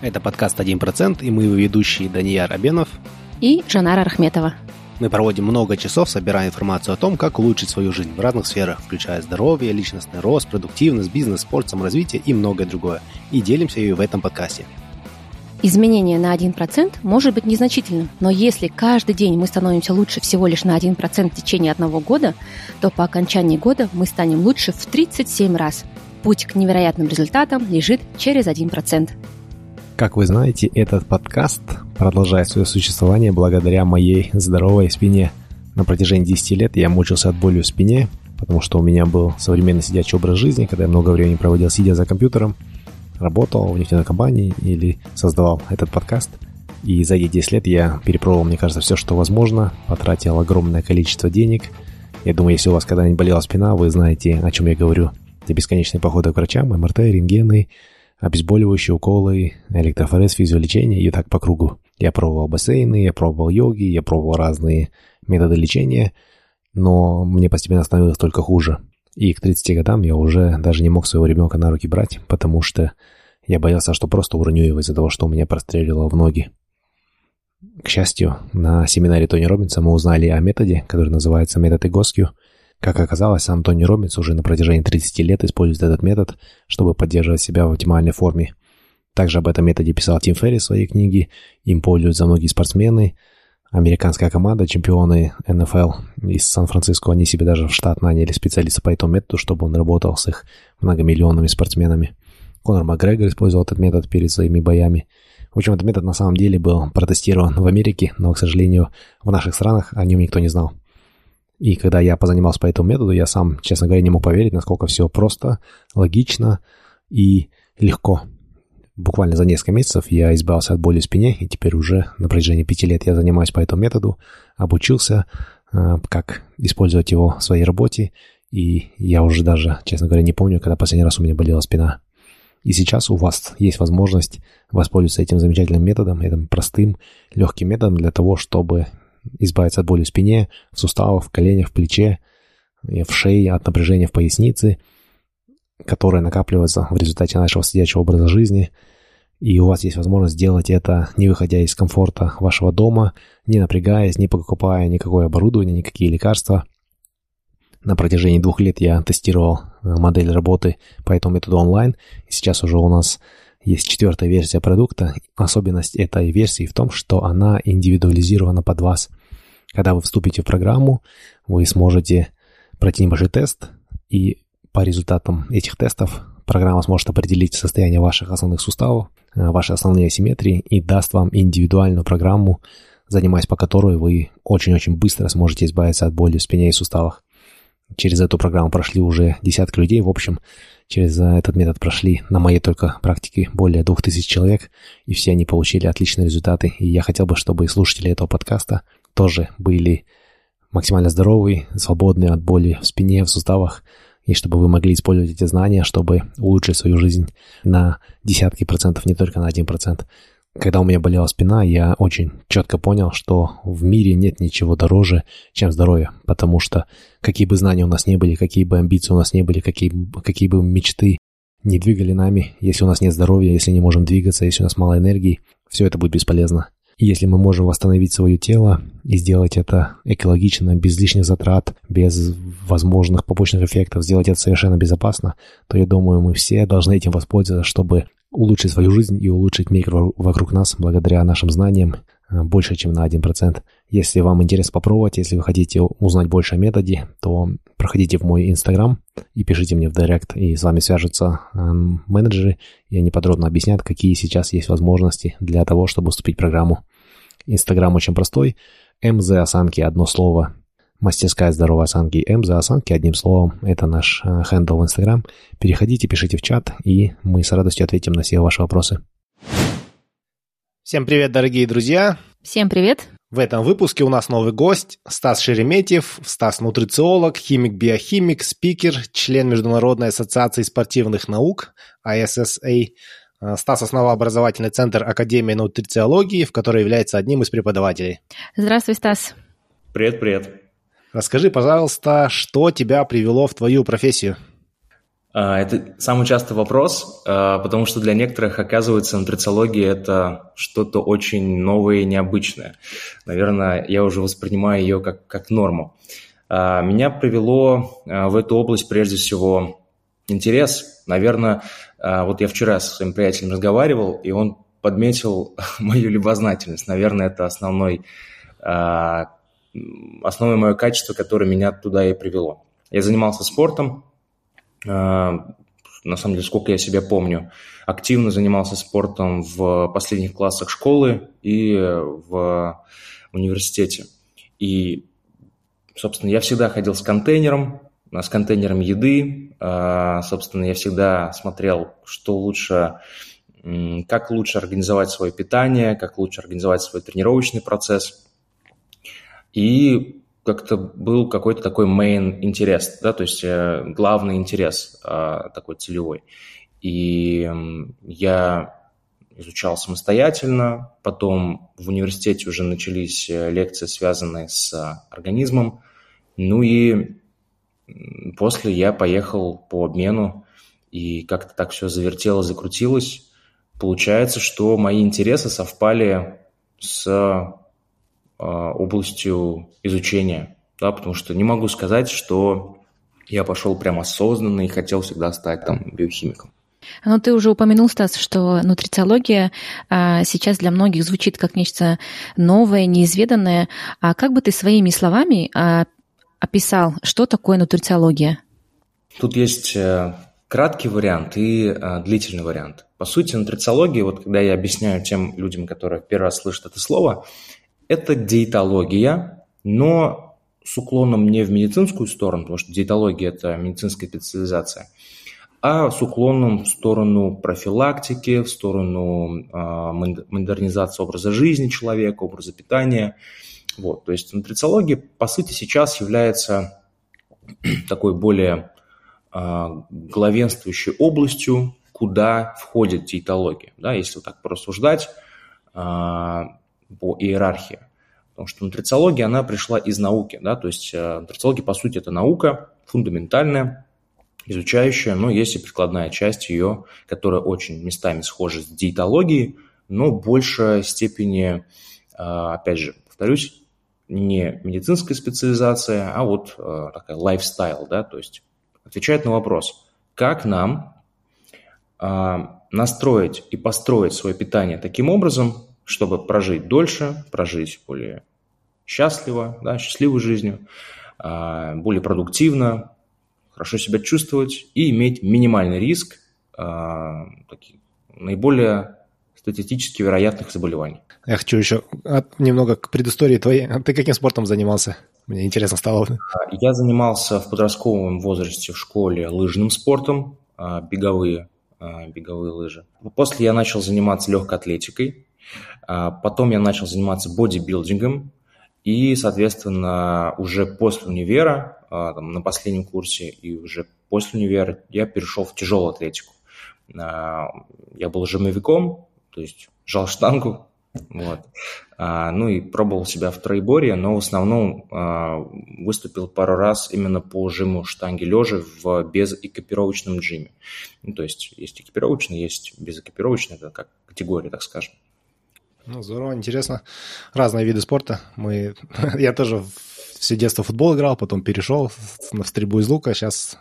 Это подкаст «1%» и мы его ведущие Данияр Абенов и Жанара Рахметова. Мы проводим много часов, собирая информацию о том, как улучшить свою жизнь в разных сферах, включая здоровье, личностный рост, продуктивность, бизнес, спорт, саморазвитие и многое другое. И делимся ее в этом подкасте. Изменение на 1% может быть незначительным, но если каждый день мы становимся лучше всего лишь на 1% в течение одного года, то по окончании года мы станем лучше в 37 раз. Путь к невероятным результатам лежит через 1%. Как вы знаете, этот подкаст продолжает свое существование благодаря моей здоровой спине. На протяжении 10 лет я мучился от боли в спине, потому что у меня был современный сидячий образ жизни, когда я много времени проводил сидя за компьютером, работал в нефтяной компании или создавал этот подкаст. И за эти 10 лет я перепробовал, мне кажется, все, что возможно, потратил огромное количество денег. Я думаю, если у вас когда-нибудь болела спина, вы знаете, о чем я говорю. Это бесконечные походы к врачам, МРТ, рентгены, обезболивающие уколы, электрофорез, физиолечение и так по кругу. Я пробовал бассейны, я пробовал йоги, я пробовал разные методы лечения, но мне постепенно становилось только хуже. И к 30 годам я уже даже не мог своего ребенка на руки брать, потому что я боялся, что просто уроню его из-за того, что у меня прострелило в ноги. К счастью, на семинаре Тони Робинса мы узнали о методе, который называется метод Игоскью – как оказалось, сам Тони Робинс уже на протяжении 30 лет использует этот метод, чтобы поддерживать себя в оптимальной форме. Также об этом методе писал Тим Ферри в своей книге, им пользуются многие спортсмены, американская команда, чемпионы НФЛ из Сан-Франциско, они себе даже в штат наняли специалиста по этому методу, чтобы он работал с их многомиллионными спортсменами. Конор Макгрегор использовал этот метод перед своими боями. В общем, этот метод на самом деле был протестирован в Америке, но, к сожалению, в наших странах о нем никто не знал. И когда я позанимался по этому методу, я сам, честно говоря, не мог поверить, насколько все просто, логично и легко. Буквально за несколько месяцев я избавился от боли в спине, и теперь уже на протяжении пяти лет я занимаюсь по этому методу, обучился, э, как использовать его в своей работе, и я уже даже, честно говоря, не помню, когда последний раз у меня болела спина. И сейчас у вас есть возможность воспользоваться этим замечательным методом, этим простым, легким методом для того, чтобы избавиться от боли в спине, в суставах, в коленях, в плече, в шее, от напряжения в пояснице, которое накапливается в результате нашего сидячего образа жизни. И у вас есть возможность сделать это, не выходя из комфорта вашего дома, не напрягаясь, не покупая никакое оборудование, никакие лекарства. На протяжении двух лет я тестировал э, модель работы по этому методу онлайн. И сейчас уже у нас есть четвертая версия продукта. Особенность этой версии в том, что она индивидуализирована под вас. Когда вы вступите в программу, вы сможете пройти небольшой тест, и по результатам этих тестов программа сможет определить состояние ваших основных суставов, э, ваши основные асимметрии и даст вам индивидуальную программу, занимаясь по которой вы очень-очень быстро сможете избавиться от боли в спине и суставах. Через эту программу прошли уже десятки людей. В общем, через этот метод прошли на моей только практике более двух тысяч человек, и все они получили отличные результаты. И я хотел бы, чтобы и слушатели этого подкаста тоже были максимально здоровы, свободны от боли в спине, в суставах, и чтобы вы могли использовать эти знания, чтобы улучшить свою жизнь на десятки процентов, не только на один процент. Когда у меня болела спина, я очень четко понял, что в мире нет ничего дороже, чем здоровье, потому что какие бы знания у нас не были, какие бы амбиции у нас не были, какие, какие бы мечты не двигали нами, если у нас нет здоровья, если не можем двигаться, если у нас мало энергии, все это будет бесполезно. Если мы можем восстановить свое тело и сделать это экологично, без лишних затрат, без возможных побочных эффектов, сделать это совершенно безопасно, то я думаю, мы все должны этим воспользоваться, чтобы улучшить свою жизнь и улучшить мир вокруг нас благодаря нашим знаниям э, больше, чем на 1%. Если вам интересно попробовать, если вы хотите узнать больше о методе, то проходите в мой инстаграм и пишите мне в директ, и с вами свяжутся э, менеджеры, и они подробно объяснят, какие сейчас есть возможности для того, чтобы вступить в программу. Инстаграм очень простой, МЗ осанки одно слово, Мастерская здоровой осанки М за осанки, одним словом, это наш э, хендл в Инстаграм. Переходите, пишите в чат, и мы с радостью ответим на все ваши вопросы. Всем привет, дорогие друзья! Всем привет! В этом выпуске у нас новый гость Стас Шереметьев, Стас нутрициолог, химик-биохимик, спикер, член Международной ассоциации спортивных наук ISSA. Э, Стас основал образовательный центр Академии нутрициологии, в которой является одним из преподавателей. Здравствуй, Стас. Привет, привет. Расскажи, пожалуйста, что тебя привело в твою профессию? А, это самый частый вопрос, а, потому что для некоторых, оказывается, нутрициология – это что-то очень новое и необычное. Наверное, я уже воспринимаю ее как, как норму. А, меня привело в эту область прежде всего интерес. Наверное, вот я вчера со своим приятелем разговаривал, и он подметил мою любознательность. Наверное, это основной, основное мое качество, которое меня туда и привело. Я занимался спортом, на самом деле, сколько я себя помню, активно занимался спортом в последних классах школы и в университете. И, собственно, я всегда ходил с контейнером, с контейнером еды. А, собственно, я всегда смотрел, что лучше, как лучше организовать свое питание, как лучше организовать свой тренировочный процесс. И как-то был какой-то такой main интерес, да, то есть э, главный интерес э, такой целевой. И я изучал самостоятельно, потом в университете уже начались э, лекции, связанные с организмом, ну и после я поехал по обмену, и как-то так все завертело, закрутилось. Получается, что мои интересы совпали с а, областью изучения, да, потому что не могу сказать, что я пошел прям осознанно и хотел всегда стать там биохимиком. Ну, ты уже упомянул, Стас, что нутрициология а, сейчас для многих звучит как нечто новое, неизведанное. А как бы ты своими словами а, описал, что такое нутрициология? Тут есть э, краткий вариант и а, длительный вариант. По сути, нутрициология, вот когда я объясняю тем людям, которые первый раз слышат это слово, это диетология, но с уклоном не в медицинскую сторону, потому что диетология – это медицинская специализация, а с уклоном в сторону профилактики, в сторону э, модернизации образа жизни человека, образа питания. Вот, то есть нутрициология, по сути, сейчас является такой более э, главенствующей областью, куда входит диетология. Да, если вот так порассуждать, э, по иерархии. Потому что нутрициология, она пришла из науки, да, то есть э, нутрициология, по сути, это наука фундаментальная, изучающая, но есть и прикладная часть ее, которая очень местами схожа с диетологией, но в большей степени, э, опять же, повторюсь, не медицинская специализация, а вот э, такая лайфстайл, да, то есть отвечает на вопрос, как нам настроить и построить свое питание таким образом, чтобы прожить дольше, прожить более счастливо, да, счастливой жизнью, а, более продуктивно, хорошо себя чувствовать и иметь минимальный риск а, таких, наиболее статистически вероятных заболеваний. Я хочу еще немного к предыстории твоей. Ты каким спортом занимался? Мне интересно стало. Я занимался в подростковом возрасте в школе лыжным спортом, а, беговые, беговые лыжи. После я начал заниматься легкой атлетикой. А потом я начал заниматься бодибилдингом, и, соответственно, уже после универа, а, там, на последнем курсе и уже после универа я перешел в тяжелую атлетику. А, я был жимовиком, то есть жал штангу, вот. Ну и пробовал себя в троеборье, но в основном выступил пару раз именно по жиму штанги лежа в безэкипировочном джиме. Ну, то есть есть экипировочный, есть безэкипировочный, это как категория, так скажем. Ну, здорово, интересно. Разные виды спорта. Мы... Я тоже все детство футбол играл, потом перешел на стрельбу из лука, сейчас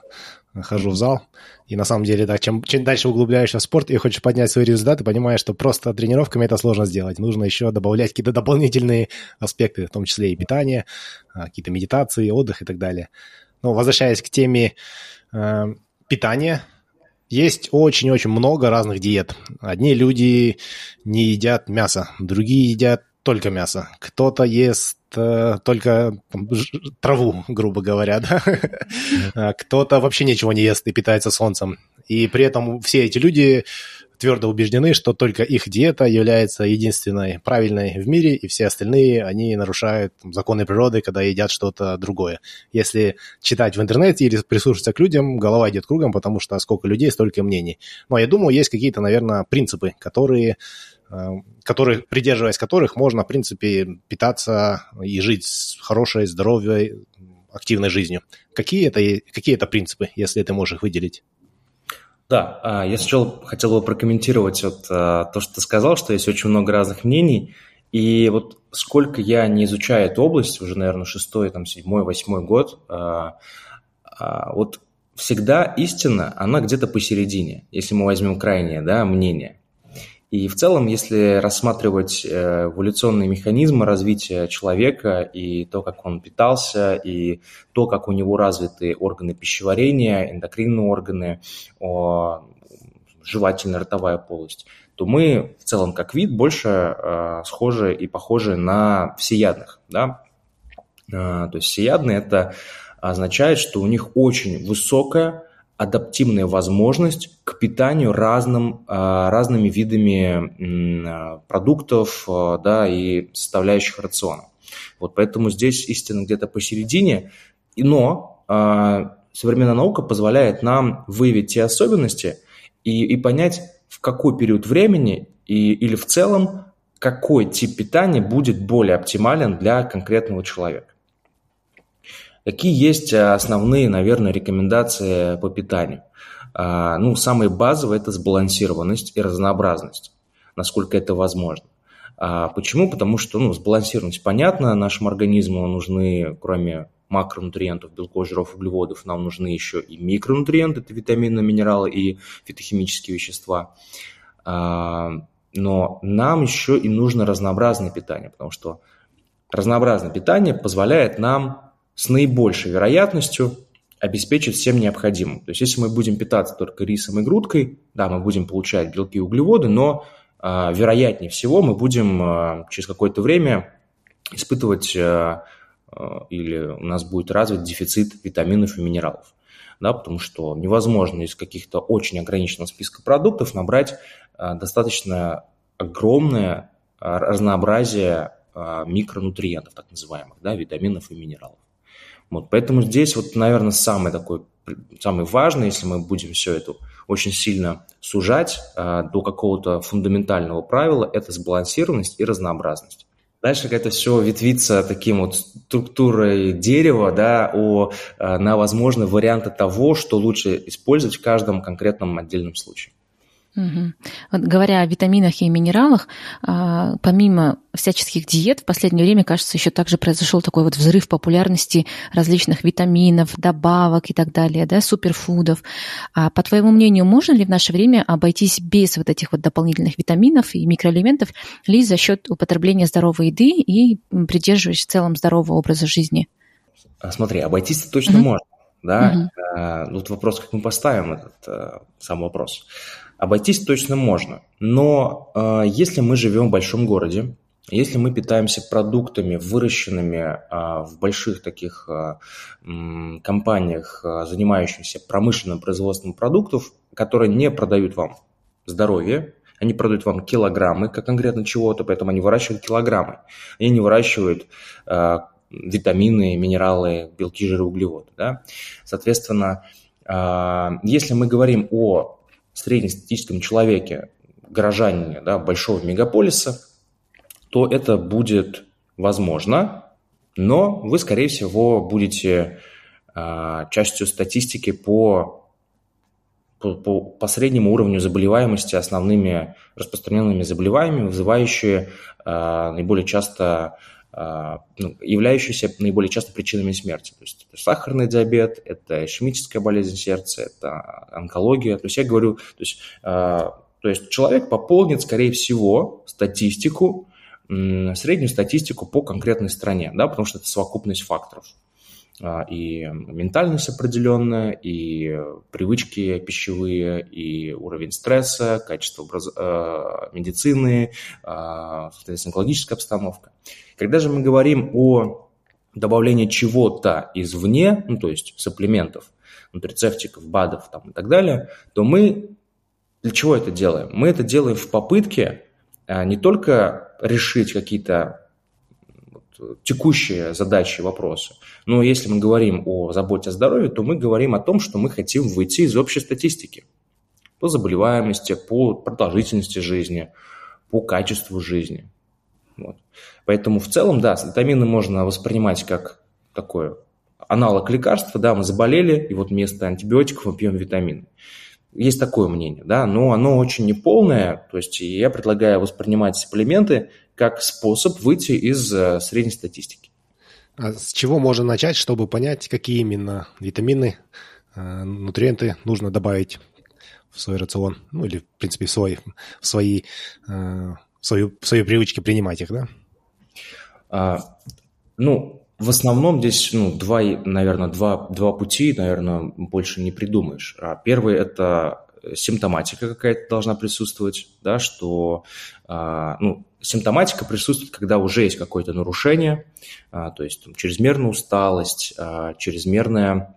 хожу в зал. И на самом деле, да, чем, чем дальше углубляешься в спорт и хочешь поднять свои результаты, понимаешь, что просто тренировками это сложно сделать. Нужно еще добавлять какие-то дополнительные аспекты, в том числе и питание, а, какие-то медитации, отдых и так далее. Но возвращаясь к теме э, питания, есть очень-очень много разных диет. Одни люди не едят мясо, другие едят только мясо. Кто-то ест э, только там, траву, грубо говоря, да? Кто-то вообще ничего не ест и питается солнцем. И при этом все эти люди твердо убеждены, что только их диета является единственной правильной в мире, и все остальные, они нарушают законы природы, когда едят что-то другое. Если читать в интернете или прислушиваться к людям, голова идет кругом, потому что сколько людей, столько мнений. Но я думаю, есть какие-то, наверное, принципы, которые э, которые, придерживаясь которых можно, в принципе, питаться и жить хорошей, здоровой, активной жизнью. Какие это, какие это принципы, если ты можешь их выделить? Да, а, я сначала хотел бы прокомментировать вот а, то, что ты сказал, что есть очень много разных мнений. И вот сколько я не изучаю эту область, уже, наверное, шестой, там, седьмой, восьмой год, а, вот всегда истина, она где-то посередине, если мы возьмем крайнее да, мнение. И в целом, если рассматривать э, эволюционные механизмы развития человека и то, как он питался, и то, как у него развиты органы пищеварения, эндокринные органы, жевательная ротовая полость, то мы в целом как вид больше э, схожи и похожи на всеядных. Да? Э, то есть всеядные – это означает, что у них очень высокая адаптивная возможность к питанию разным, а, разными видами а, продуктов а, да, и составляющих рациона. Вот поэтому здесь истина где-то посередине, но современная наука позволяет нам выявить те особенности и, и понять, в какой период времени и, или в целом какой тип питания будет более оптимален для конкретного человека. Какие есть э, основные, наверное, рекомендации по питанию? А, ну, самые базовые – это сбалансированность и разнообразность, насколько это возможно. А, почему? Потому что ну, сбалансированность понятно, нашему организму нужны, кроме макронутриентов, белков, жиров, углеводов, нам нужны еще и микронутриенты, это витамины, минералы и фитохимические вещества. А, но нам еще и нужно разнообразное питание, потому что разнообразное питание позволяет нам с наибольшей вероятностью обеспечит всем необходимым. То есть если мы будем питаться только рисом и грудкой, да, мы будем получать белки и углеводы, но э, вероятнее всего мы будем э, через какое-то время испытывать э, э, или у нас будет развит дефицит витаминов и минералов. Да, потому что невозможно из каких-то очень ограниченного списка продуктов набрать э, достаточно огромное разнообразие микронутриентов, так называемых, да, витаминов и минералов. Вот, поэтому здесь вот, наверное, самый такой, самый важный, если мы будем все это очень сильно сужать а, до какого-то фундаментального правила, это сбалансированность и разнообразность. Дальше это все ветвится таким вот структурой дерева, да, о, а, на возможные варианты того, что лучше использовать в каждом конкретном отдельном случае. Угу. Вот, говоря о витаминах и минералах, а, помимо всяческих диет, в последнее время, кажется, еще также произошел такой вот взрыв популярности различных витаминов, добавок и так далее, да, суперфудов. А по твоему мнению, можно ли в наше время обойтись без вот этих вот дополнительных витаминов и микроэлементов, лишь за счет употребления здоровой еды и придерживаясь в целом здорового образа жизни? А, смотри, обойтись точно mm можно, да. Mm-hmm. Тут вопрос, как мы поставим этот э, сам вопрос. Обойтись точно можно, но э, если мы живем в большом городе, если мы питаемся продуктами, выращенными э, в больших таких э, компаниях, э, занимающихся промышленным производством продуктов, которые не продают вам здоровье, они продают вам килограммы как конкретно чего-то, поэтому они выращивают килограммы. Они не выращивают витамины, минералы, белки, жиры, углеводы. Да? Соответственно, если мы говорим о среднестатистическом человеке, горожанине да, большого мегаполиса, то это будет возможно, но вы, скорее всего, будете э, частью статистики по, по, по, по среднему уровню заболеваемости основными распространенными заболеваниями, вызывающие э, наиболее часто ну, являющиеся наиболее часто причинами смерти. То есть это сахарный диабет, это ишемическая болезнь сердца, это онкология. То есть я говорю, то есть, а, то есть человек пополнит, скорее всего, статистику, среднюю статистику по конкретной стране, да, потому что это совокупность факторов. А, и ментальность определенная, и привычки пищевые, и уровень стресса, качество образ... медицины, соответственно, экологическая обстановка. Когда же мы говорим о добавлении чего-то извне, ну, то есть сапплементов, нутрицептиков, БАДов там, и так далее, то мы для чего это делаем? Мы это делаем в попытке а, не только решить какие-то текущие задачи, вопросы. Но если мы говорим о заботе о здоровье, то мы говорим о том, что мы хотим выйти из общей статистики по заболеваемости, по продолжительности жизни, по качеству жизни. Вот. Поэтому в целом, да, витамины можно воспринимать как такое аналог лекарства, да, мы заболели, и вот вместо антибиотиков мы пьем витамины. есть такое мнение, да, но оно очень неполное, то есть я предлагаю воспринимать сапплименты как способ выйти из э, средней статистики. А с чего можно начать, чтобы понять, какие именно витамины, э, нутриенты нужно добавить в свой рацион, ну или, в принципе, в, свой, в, свои, э, свою, свои привычки принимать их, да? А, ну, в основном здесь, ну, два, наверное, два, два пути, наверное, больше не придумаешь. А первый – это симптоматика какая-то должна присутствовать, да, что, а, ну, симптоматика присутствует, когда уже есть какое-то нарушение, а, то есть там, чрезмерная усталость, чрезмерное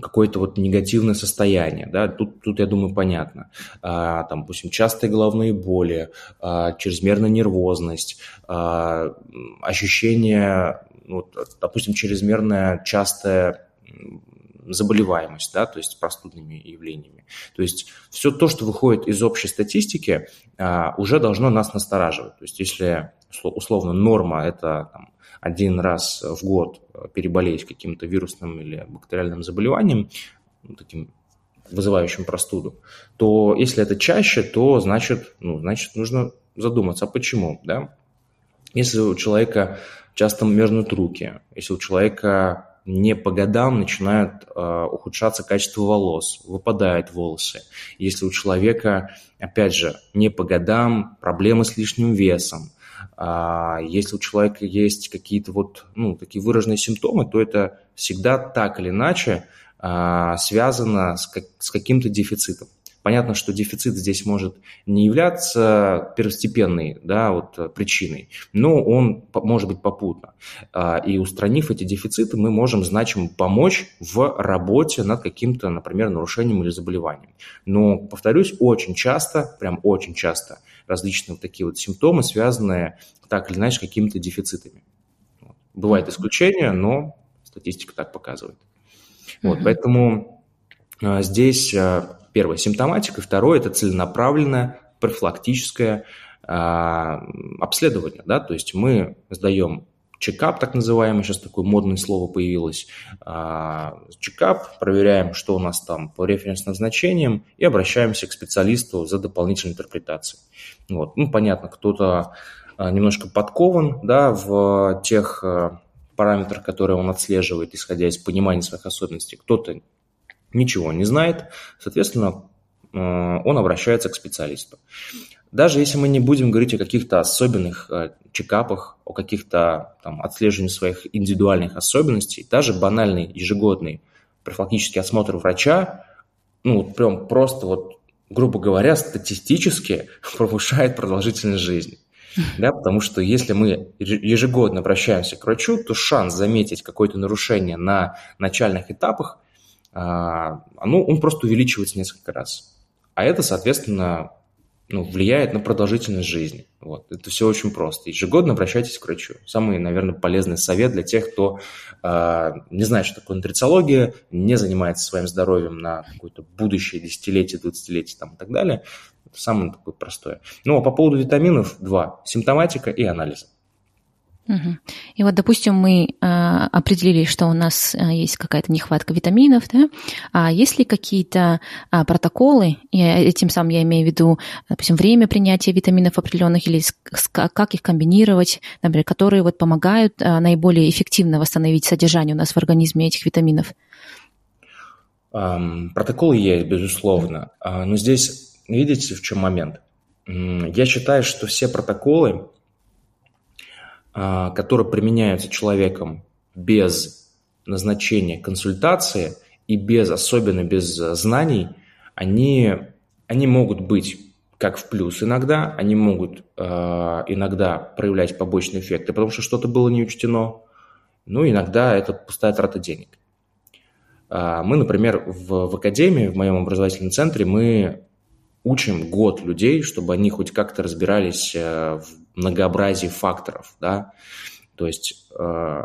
какое-то вот негативное состояние, да, тут, тут я думаю, понятно. А, там, допустим, частые головные боли, а, чрезмерная нервозность, а, ощущение, вот, допустим, чрезмерная частая заболеваемость, да, то есть простудными явлениями. То есть все то, что выходит из общей статистики, а, уже должно нас настораживать. То есть если условно норма – это там, один раз в год переболеть каким-то вирусным или бактериальным заболеванием, ну, таким вызывающим простуду, то если это чаще, то значит, ну, значит нужно задуматься, а почему, да? Если у человека часто мерзнут руки, если у человека не по годам начинают э, ухудшаться качество волос, выпадают волосы. Если у человека, опять же, не по годам проблемы с лишним весом, э, если у человека есть какие-то вот, ну, такие выраженные симптомы, то это всегда так или иначе э, связано с, с каким-то дефицитом. Понятно, что дефицит здесь может не являться первостепенной да, вот, э, причиной, но он может быть попутно. А, и устранив эти дефициты, мы можем значимо помочь в работе над каким-то, например, нарушением или заболеванием. Но, повторюсь, очень часто, прям очень часто различные вот такие вот симптомы, связанные так или иначе с какими-то дефицитами. Бывают исключения, но статистика так показывает. Вот, mm-hmm. поэтому здесь а, Первое – симптоматика. Второе – это целенаправленное профилактическое э, обследование. Да? То есть мы сдаем чекап, так называемый, сейчас такое модное слово появилось, а, чекап, проверяем, что у нас там по референсным значениям и обращаемся к специалисту за дополнительной интерпретацией. Вот. Ну, понятно, кто-то а, немножко подкован да, в тех параметрах, которые он отслеживает, исходя из понимания своих особенностей, кто-то ничего не знает, соответственно, э, он обращается к специалисту. Даже если мы не будем говорить о каких-то особенных э, чекапах, о каких-то там, отслеживании своих индивидуальных особенностей, даже банальный ежегодный профилактический осмотр врача, ну, вот прям просто вот, грубо говоря, статистически повышает продолжительность жизни. Да, потому что если мы ежегодно обращаемся к врачу, то шанс заметить какое-то нарушение на начальных этапах ну, он просто увеличивается несколько раз. А это, соответственно, ну, влияет на продолжительность жизни. Вот. Это все очень просто. Ежегодно обращайтесь к врачу. Самый, наверное, полезный совет для тех, кто э, не знает, что такое нутрициология, не занимается своим здоровьем на какое-то будущее десятилетие, двадцатилетие там, и так далее. Это самое такое простое. Ну, а по поводу витаминов два. Симптоматика и анализ. Угу. И вот, допустим, мы э, определили, что у нас э, есть какая-то нехватка витаминов, да? А есть ли какие-то э, протоколы, и этим самым я имею в виду, допустим, время принятия витаминов определенных или с, с, как их комбинировать, например, которые вот помогают э, наиболее эффективно восстановить содержание у нас в организме этих витаминов? Um, протоколы есть, безусловно, uh, но здесь видите, в чем момент? Я считаю, что все протоколы которые применяются человеком без назначения консультации и без, особенно без знаний, они, они могут быть как в плюс иногда, они могут э, иногда проявлять побочные эффекты, потому что что-то было не учтено, ну, иногда это пустая трата денег. Э, мы, например, в, в академии, в моем образовательном центре, мы учим год людей, чтобы они хоть как-то разбирались э, в многообразии факторов, да, то есть э,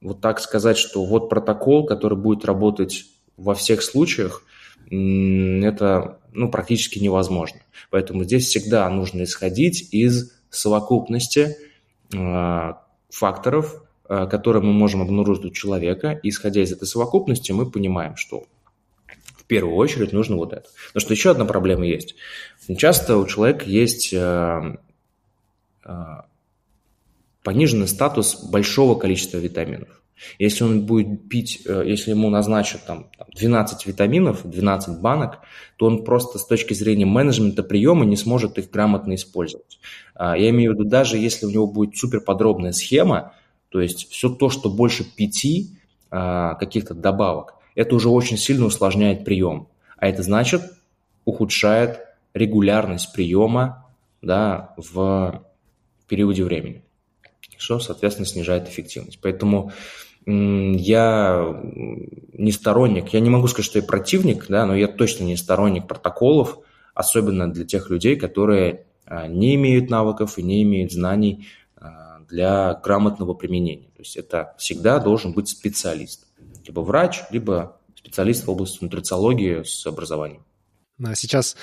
вот так сказать, что вот протокол, который будет работать во всех случаях, это ну, практически невозможно. Поэтому здесь всегда нужно исходить из совокупности э, факторов, э, которые мы можем обнаружить у человека. И исходя из этой совокупности, мы понимаем, что первую очередь нужно вот это. Потому что еще одна проблема есть. Часто у человека есть э, пониженный статус большого количества витаминов. Если он будет пить, э, если ему назначат там 12 витаминов, 12 банок, то он просто с точки зрения менеджмента приема не сможет их грамотно использовать. А, я имею в виду, даже если у него будет супер подробная схема, то есть все то, что больше пяти а, каких-то добавок, это уже очень сильно усложняет прием. А это значит, ухудшает регулярность приема да, в периоде времени, что, соответственно, снижает эффективность. Поэтому я не сторонник, я не могу сказать, что я противник, да, но я точно не сторонник протоколов, особенно для тех людей, которые а, не имеют навыков и не имеют знаний а, для грамотного применения. То есть это всегда должен быть специалист, либо врач, либо специалист в области нутрициологии с образованием. Сейчас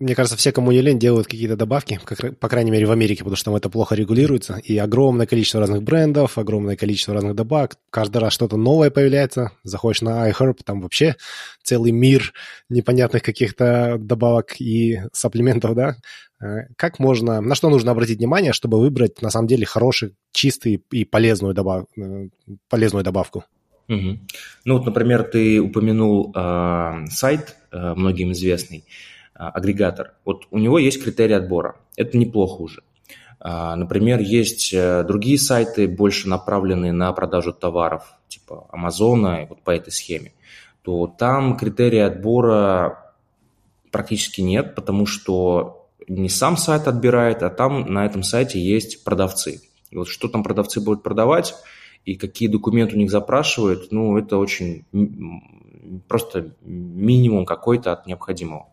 мне кажется, все, кому не лень, делают какие-то добавки, как, по крайней мере, в Америке, потому что там это плохо регулируется. И огромное количество разных брендов, огромное количество разных добавок. Каждый раз что-то новое появляется. Заходишь на iHerb, там вообще целый мир непонятных каких-то добавок и сапплиментов, да? Э, как можно, на что нужно обратить внимание, чтобы выбрать, на самом деле, хороший, чистый и полезную, добав, э, полезную добавку? Угу. Ну вот, например, ты упомянул э, сайт, э, многим известный. А, агрегатор, вот у него есть критерии отбора. Это неплохо уже. А, например, есть э, другие сайты, больше направленные на продажу товаров, типа Амазона, вот по этой схеме, то там критерии отбора практически нет, потому что не сам сайт отбирает, а там на этом сайте есть продавцы. И вот что там продавцы будут продавать и какие документы у них запрашивают, ну, это очень просто минимум какой-то от необходимого.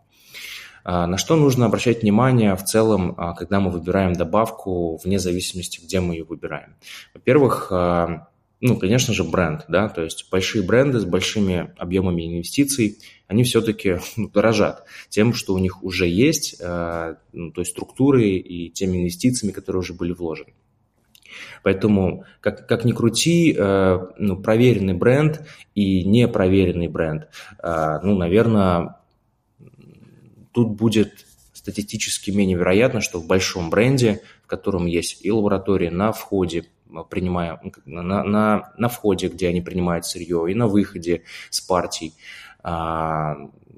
А, на что нужно обращать внимание в целом, а, когда мы выбираем добавку, вне зависимости, где мы ее выбираем? Во-первых, а, ну, конечно же, бренд, да, то есть большие бренды с большими объемами инвестиций, они все-таки ну, дорожат тем, что у них уже есть, ну, то есть структуры и теми инвестициями, которые уже были вложены. Поэтому, как, как ни крути, ну, проверенный бренд и непроверенный бренд, ну, наверное, тут будет статистически менее вероятно, что в большом бренде, в котором есть и лаборатория на входе, принимая, на, на, на входе, где они принимают сырье, и на выходе с партий, а,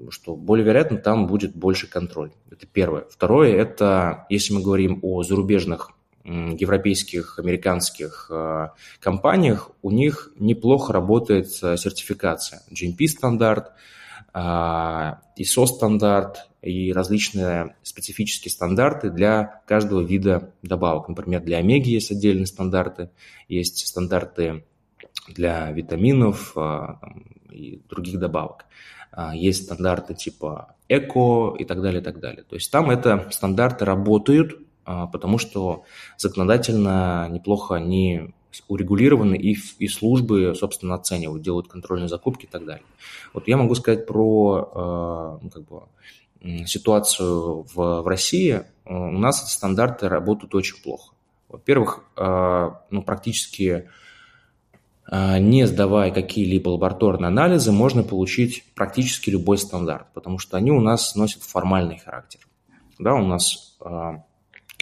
что более вероятно там будет больше контроль. Это первое. Второе, это если мы говорим о зарубежных европейских, американских э, компаниях, у них неплохо работает сертификация. GMP-стандарт, ISO-стандарт и различные специфические стандарты для каждого вида добавок. Например, для омеги есть отдельные стандарты, есть стандарты для витаминов а, и других добавок. А, есть стандарты типа эко и так далее, и так далее. То есть там это стандарты работают, а, потому что законодательно неплохо они урегулированы, и, и службы, собственно, оценивают, делают контрольные закупки и так далее. Вот я могу сказать про ну, как бы, ситуацию в, в России, э, у нас стандарты работают очень плохо. Во-первых, э, ну, практически э, не сдавая какие-либо лабораторные анализы, можно получить практически любой стандарт, потому что они у нас носят формальный характер. Да, у нас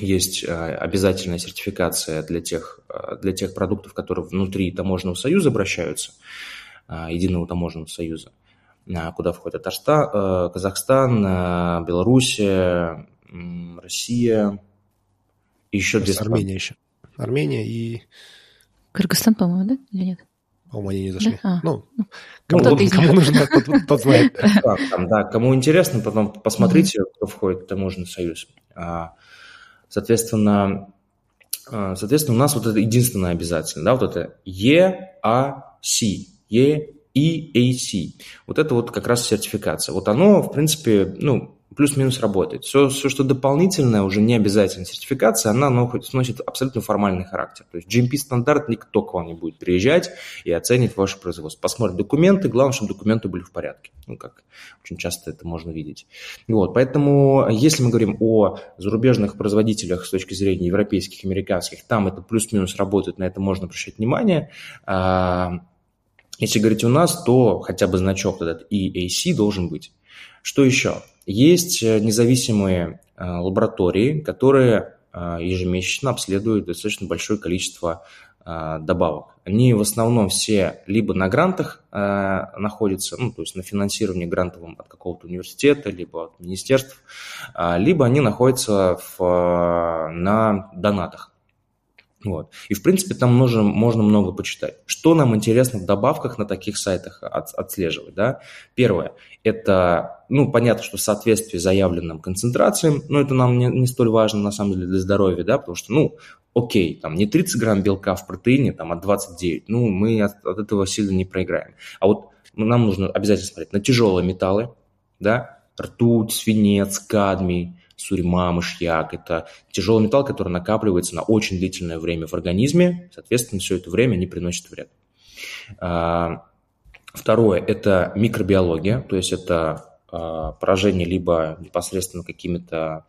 есть обязательная сертификация для тех, для тех продуктов, которые внутри таможенного союза обращаются, единого таможенного союза куда входят Татарстан, э, Казахстан, э, Белоруссия, Россия еще две страны. Армения еще. Армения и... Кыргызстан, по-моему, да? Или нет? По-моему, они не зашли. Да? А. Ну, ну, кому, кому, кому нужно, тот, тот знает. Да, там, да, кому интересно, потом посмотрите, кто входит в таможенный союз. Соответственно, а, соответственно, у нас вот это единственное обязательно, да, вот это EAC, E EAC. Вот это вот как раз сертификация. Вот оно, в принципе, ну, плюс-минус работает. Все, все, что дополнительное, уже не обязательно сертификация, она носит абсолютно формальный характер. То есть GMP-стандарт никто к вам не будет приезжать и оценить ваше производство. Посмотрит документы, главное, чтобы документы были в порядке. Ну, как очень часто это можно видеть. Вот, поэтому, если мы говорим о зарубежных производителях с точки зрения европейских, американских, там это плюс-минус работает, на это можно обращать внимание. А, Если говорить у нас, то хотя бы значок этот EAC должен быть. Что еще? Есть э, независимые э, лаборатории, которые э, ежемесячно обследуют достаточно большое количество добавок. Они в основном все либо на грантах находятся, ну, то есть на финансировании грантовом от какого-то университета, либо от министерств, либо они находятся в, на донатах. Вот. И, в принципе, там можно, можно много почитать. Что нам интересно в добавках на таких сайтах от, отслеживать? Да? Первое – это, ну, понятно, что в соответствии с заявленным концентрациям, но это нам не, не столь важно, на самом деле, для здоровья, да, потому что, ну, окей, там не 30 грамм белка в протеине, там, а 29, ну, мы от, от этого сильно не проиграем. А вот нам нужно обязательно смотреть на тяжелые металлы, да, ртуть, свинец, кадмий, сурьма, мышьяк. Это тяжелый металл, который накапливается на очень длительное время в организме. Соответственно, все это время не приносит вред. А, второе – это микробиология, то есть это а, поражение либо непосредственно какими-то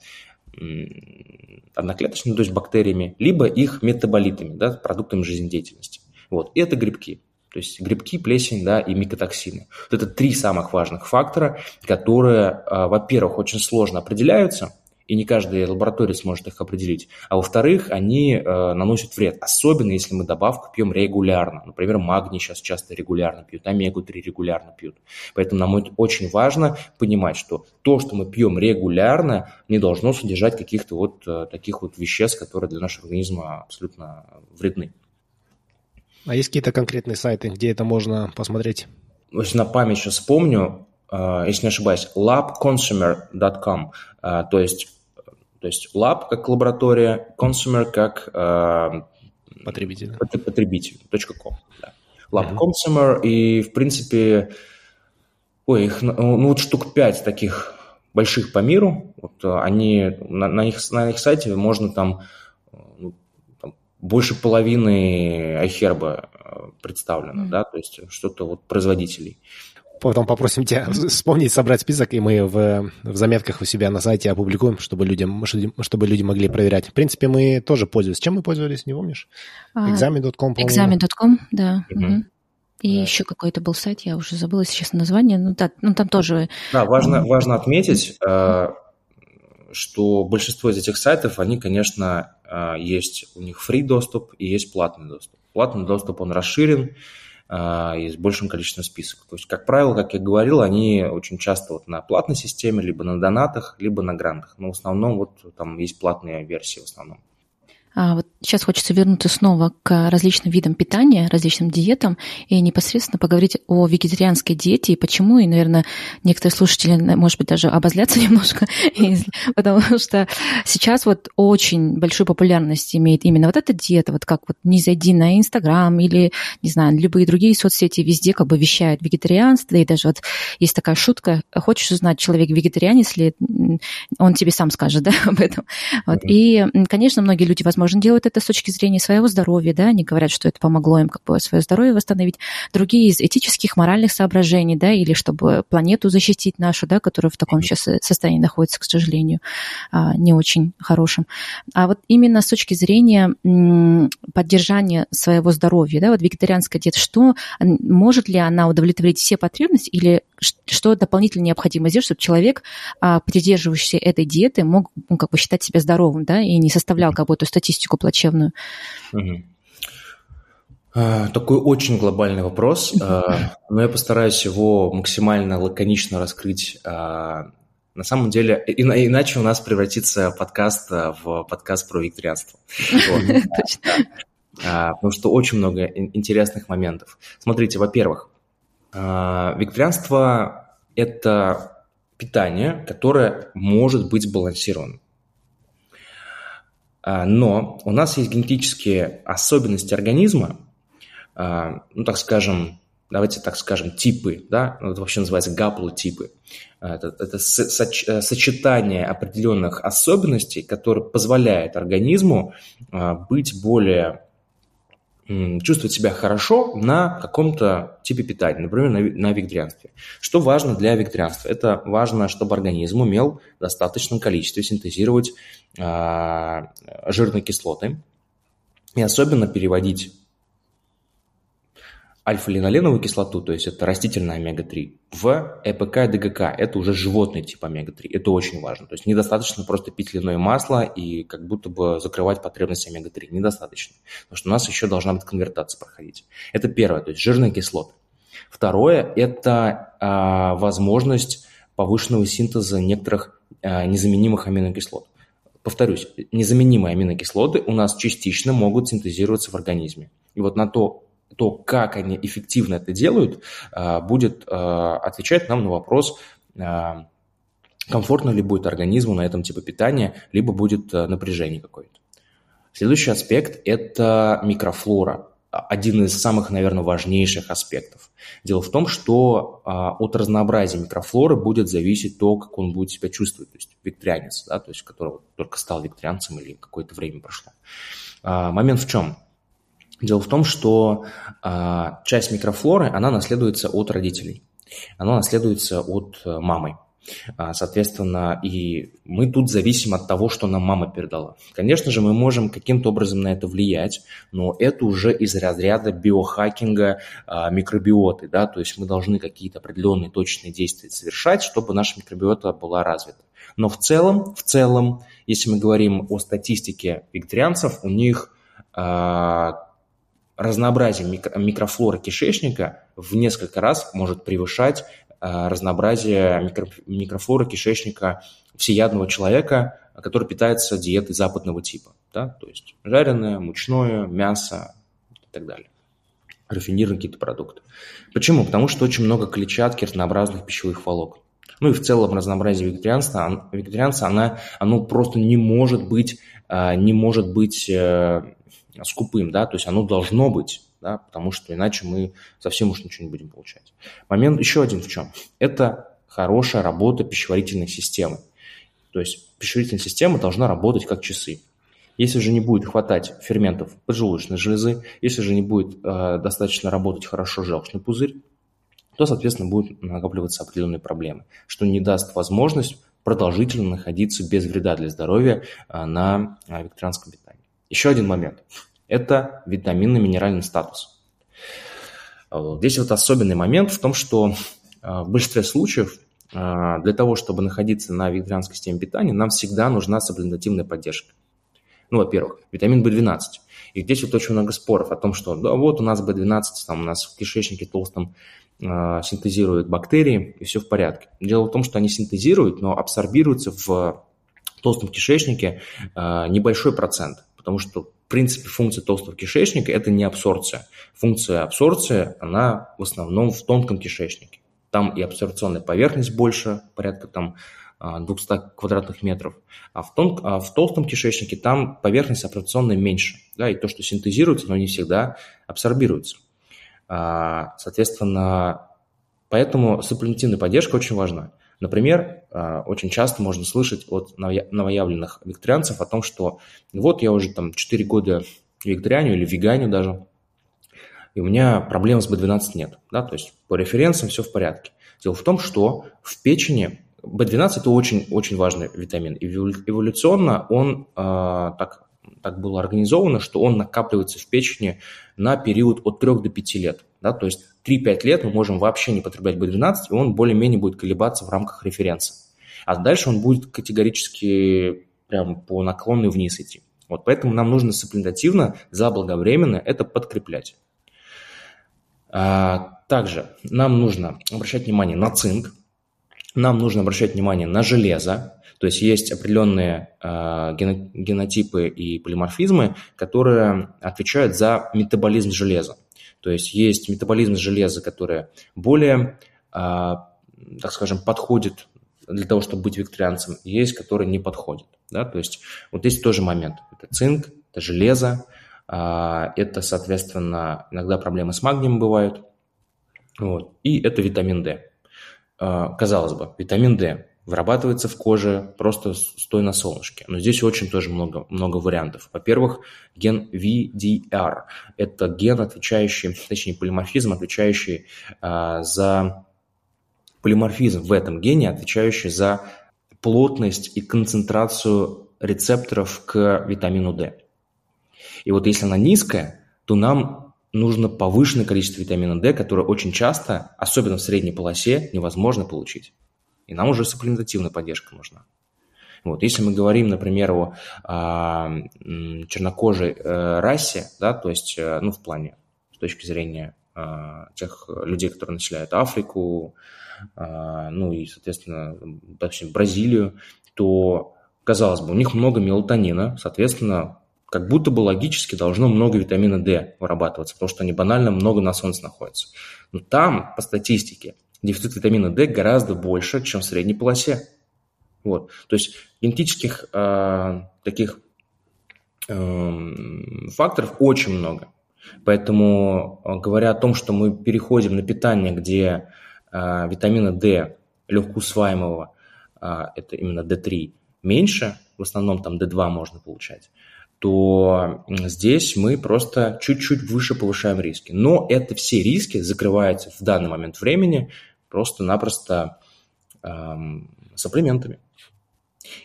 одноклеточными, то есть бактериями, либо их метаболитами, да, продуктами жизнедеятельности. Вот. И это грибки. То есть грибки, плесень да, и микотоксины. Вот это три самых важных фактора, которые, а, во-первых, очень сложно определяются, и не каждая лаборатория сможет их определить. А во-вторых, они э, наносят вред, особенно если мы добавку пьем регулярно. Например, магний сейчас часто регулярно пьют, омегу-3 регулярно пьют. Поэтому нам очень важно понимать, что то, что мы пьем регулярно, не должно содержать каких-то вот э, таких вот веществ, которые для нашего организма абсолютно вредны. А есть какие-то конкретные сайты, где это можно посмотреть? Если на память сейчас вспомню, э, если не ошибаюсь, labconsumer.com, э, то есть, то есть lab как лаборатория, consumer как э, потребитель. потребитель. .com, да. Lab uh-huh. consumer и, в принципе, ой, их ну, вот штук пять таких больших по миру. Вот они на, на, их, на их сайте можно там больше половины iHerb э, представлено, mm. да, то есть что-то вот производителей. Потом попросим тебя вспомнить, собрать список, и мы в, в заметках у себя на сайте опубликуем, чтобы людям, чтобы люди могли проверять. В принципе, мы тоже пользуемся. Чем мы пользовались, не помнишь? Examen.com, по Examen.com, да. Угу. И да. еще какой-то был сайт, я уже забыла сейчас название, ну, да, ну там тоже... Да, важно, важно отметить, э, что большинство из этих сайтов, они, конечно, а, есть у них free доступ и есть платный доступ. Платный доступ, он расширен, а, и с большим количеством списков. То есть, как правило, как я говорил, они очень часто вот на платной системе, либо на донатах, либо на грантах. Но в основном вот там есть платные версии в основном. А вот сейчас хочется вернуться снова к различным видам питания, различным диетам и непосредственно поговорить о вегетарианской диете и почему. И, наверное, некоторые слушатели, может быть, даже обозлятся немножко, потому что сейчас вот очень большую популярность имеет именно вот эта диета, вот как вот не зайди на Инстаграм или, не знаю, любые другие соцсети, везде как бы вещают вегетарианство, и даже вот есть такая шутка, хочешь узнать, человек вегетарианец ли, он тебе сам скажет, да, об этом. Вот. И, конечно, многие люди, возможно, возможно, делают это с точки зрения своего здоровья, да, они говорят, что это помогло им как бы свое здоровье восстановить. Другие из этических, моральных соображений, да, или чтобы планету защитить нашу, да, которая в таком сейчас состоянии находится, к сожалению, а, не очень хорошем. А вот именно с точки зрения поддержания своего здоровья, да, вот вегетарианская диета, что, может ли она удовлетворить все потребности или что дополнительно необходимо сделать, чтобы человек, а, придерживающийся этой диеты, мог ну, как бы считать себя здоровым, да, и не составлял какую-то статистику статистику плачевную? Угу. Такой очень глобальный вопрос, а, но я постараюсь его максимально лаконично раскрыть. А, на самом деле, иначе у нас превратится подкаст в подкаст про викторианство. Потому что очень много интересных моментов. Смотрите, во-первых, викторианство – это питание, которое может быть сбалансированным. А, но у нас есть генетические особенности организма, а, ну, так скажем, давайте так скажем, типы, да, ну, это вообще называется гаплотипы. А, это, это сочетание определенных особенностей, которые позволяют организму быть более чувствовать себя хорошо на каком-то типе питания, например, на, на вегетарианстве. Что важно для вегетарианства? Это важно, чтобы организм умел в достаточном количестве синтезировать э, жирные кислоты и особенно переводить альфа-линоленовую кислоту, то есть это растительная омега-3, в ЭПК и ДГК, это уже животный тип омега-3, это очень важно. То есть недостаточно просто пить льняное масло и как будто бы закрывать потребности омега-3, недостаточно, потому что у нас еще должна быть конвертация проходить. Это первое, то есть жирные кислоты. Второе – это а, возможность повышенного синтеза некоторых а, незаменимых аминокислот. Повторюсь, незаменимые аминокислоты у нас частично могут синтезироваться в организме. И вот на то, то, как они эффективно это делают, а, будет а, отвечать нам на вопрос, а, комфортно ли будет организму на этом типе питания, либо будет напряжение какое-то. Следующий аспект – это микрофлора. Один из самых, наверное, важнейших аспектов. Дело в том, что от разнообразия микрофлоры будет зависеть то, как он будет себя чувствовать. То есть викторианец, да, то есть который только стал викторианцем или какое-то время прошло. Момент в чем? Дело в том, что э, часть микрофлоры, она наследуется от родителей. Она наследуется от э, мамы. А, соответственно, и мы тут зависим от того, что нам мама передала. Конечно же, мы можем каким-то образом на это влиять, но это уже из разряда биохакинга а, микробиоты, да, то есть мы должны какие-то определенные точные действия совершать, чтобы наша микробиота была развита. Но в целом, в целом, если мы говорим о статистике вегетарианцев, у них а, разнообразие микрофлоры кишечника в несколько раз может превышать э, разнообразие микро, микрофлоры кишечника всеядного человека, который питается диетой западного типа. Да? То есть жареное, мучное, мясо и так далее. Рафинированные какие-то продукты. Почему? Потому что очень много клетчатки, разнообразных пищевых волокон. Ну и в целом разнообразие вегетарианства, вегетарианца, она, оно просто не может быть, э, не может быть э, скупым, да, то есть оно должно быть, да, потому что иначе мы совсем уж ничего не будем получать. Момент еще один в чем? Это хорошая работа пищеварительной системы. То есть пищеварительная система должна работать как часы. Если же не будет хватать ферментов поджелудочной железы, если же не будет э, достаточно работать хорошо желчный пузырь, то, соответственно, будут накапливаться определенные проблемы, что не даст возможность продолжительно находиться без вреда для здоровья э, на э, викторианском питании. Еще один момент это витаминно-минеральный статус. Здесь вот особенный момент в том, что а, в большинстве случаев а, для того, чтобы находиться на вегетарианской системе питания, нам всегда нужна саплементативная поддержка. Ну, во-первых, витамин В12. И здесь вот очень много споров о том, что да, вот у нас В12, там у нас в кишечнике толстом э, синтезируют бактерии, и все в порядке. Дело в том, что они синтезируют, но абсорбируются в толстом кишечнике э, небольшой процент, потому что принципе, функция толстого кишечника – это не абсорбция. Функция абсорбции, она в основном в тонком кишечнике. Там и абсорбционная поверхность больше, порядка там 200 а, квадратных метров, а в, тон, а в толстом кишечнике там поверхность абсорбционная меньше, да, и то, что синтезируется, но не всегда абсорбируется. А, соответственно, поэтому сапплементивная поддержка очень важна. Например, а, очень часто можно слышать от новоявленных викторианцев о том, что вот я уже там 4 года викторианю или веганю даже, и у меня проблем с B12 нет. Да? То есть по референсам все в порядке. Дело в том, что в печени B12 это очень, очень важный витамин. Эволюционно он э, так, так было организовано, что он накапливается в печени на период от 3 до 5 лет. Да? То есть 3-5 лет мы можем вообще не потреблять B12, и он более-менее будет колебаться в рамках референса. А дальше он будет категорически прям по наклонной вниз идти. Вот поэтому нам нужно саплентативно, заблаговременно это подкреплять. А, также нам нужно обращать внимание на цинк, нам нужно обращать внимание на железо, то есть есть определенные э, генотипы и полиморфизмы, которые отвечают за метаболизм железа. То есть есть метаболизм железа, который более, а, так скажем, подходит для того, чтобы быть викторианцем, есть, который не подходит. Да? То есть вот здесь тоже момент. Это цинк, это железо, а, это, соответственно, иногда проблемы с магнием бывают. Вот. И это витамин D. А, казалось бы, витамин D вырабатывается в коже просто стоя на солнышке. Но здесь очень тоже много, много вариантов. Во-первых, ген VDR – это ген, отвечающий, точнее, полиморфизм, отвечающий а, за полиморфизм в этом гене, отвечающий за плотность и концентрацию рецепторов к витамину D. И вот если она низкая, то нам нужно повышенное количество витамина D, которое очень часто, особенно в средней полосе, невозможно получить. И нам уже сапплементативная поддержка нужна. Вот. Если мы говорим, например, о а, чернокожей а, расе, да, то есть, а, ну, в плане, с точки зрения а, тех людей, которые населяют Африку, а, ну и, соответственно, допустим, Бразилию, то, казалось бы, у них много мелатонина, соответственно, как будто бы логически должно много витамина D вырабатываться, потому что они банально много на солнце находятся. Но там, по статистике, дефицит витамина D гораздо больше, чем в средней полосе. Вот. То есть генетических э, таких э, факторов очень много. Поэтому, говоря о том, что мы переходим на питание, где э, витамина D легко усваиваемого, э, это именно D3, меньше, в основном там D2 можно получать, то здесь мы просто чуть-чуть выше повышаем риски. Но это все риски закрываются в данный момент времени просто-напросто сапплементами.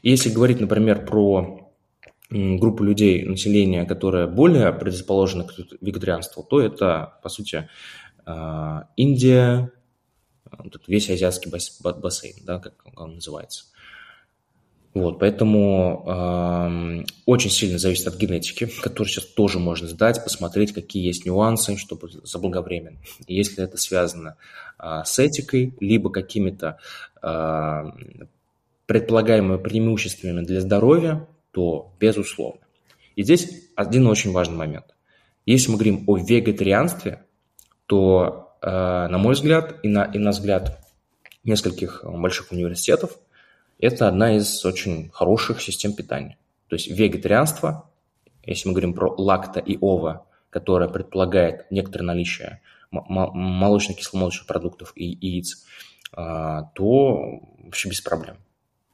И если говорить, например, про группу людей, населения, которая более предрасположена к вегетарианству, то это, по сути, э, Индия, весь азиатский бассейн, да, как он называется. Вот, поэтому э, очень сильно зависит от генетики, которую сейчас тоже можно сдать, посмотреть, какие есть нюансы, чтобы заблаговременно. Если это связано э, с этикой, либо какими-то э, предполагаемыми преимуществами для здоровья, то безусловно. И здесь один очень важный момент. Если мы говорим о вегетарианстве, то, э, на мой взгляд, и на, и на взгляд нескольких больших университетов, это одна из очень хороших систем питания. То есть вегетарианство, если мы говорим про лакто и ова, которое предполагает некоторое наличие молочных кисломолочных продуктов и яиц, а, то вообще без проблем.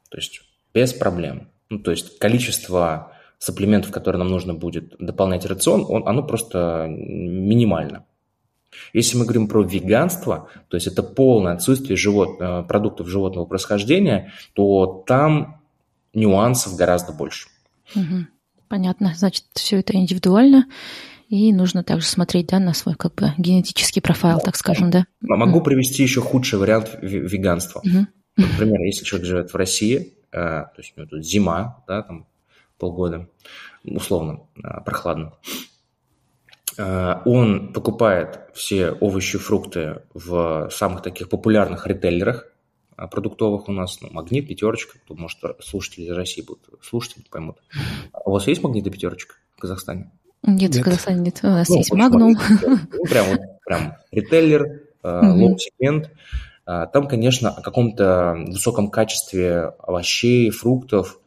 То есть без проблем. Ну, то есть количество сапплементов, которые нам нужно будет дополнять рацион, он, оно просто минимально. Если мы говорим про веганство, то есть это полное отсутствие живот, э, продуктов животного происхождения, то там нюансов гораздо больше. Угу. Понятно. Значит, все это индивидуально. И нужно также смотреть да, на свой как бы генетический профайл, так скажем, да? Могу привести еще худший вариант веганства. Угу. Например, если человек живет в России, э, то есть у него тут зима, да, там полгода, условно, э, прохладно, он покупает все овощи, фрукты в самых таких популярных ритейлерах э, продуктовых у нас, ну, Магнит, Пятерочка, тут, может, слушатели из России будут слушатели поймут. А у вас есть Магнит и Пятерочка в Казахстане? Нет, нет. в Казахстане нет. У нас ну, есть Магнум. Ну, прям, вот, прям ритейлер, low -сегмент. Э, там, конечно, о каком-то высоком качестве овощей, фруктов,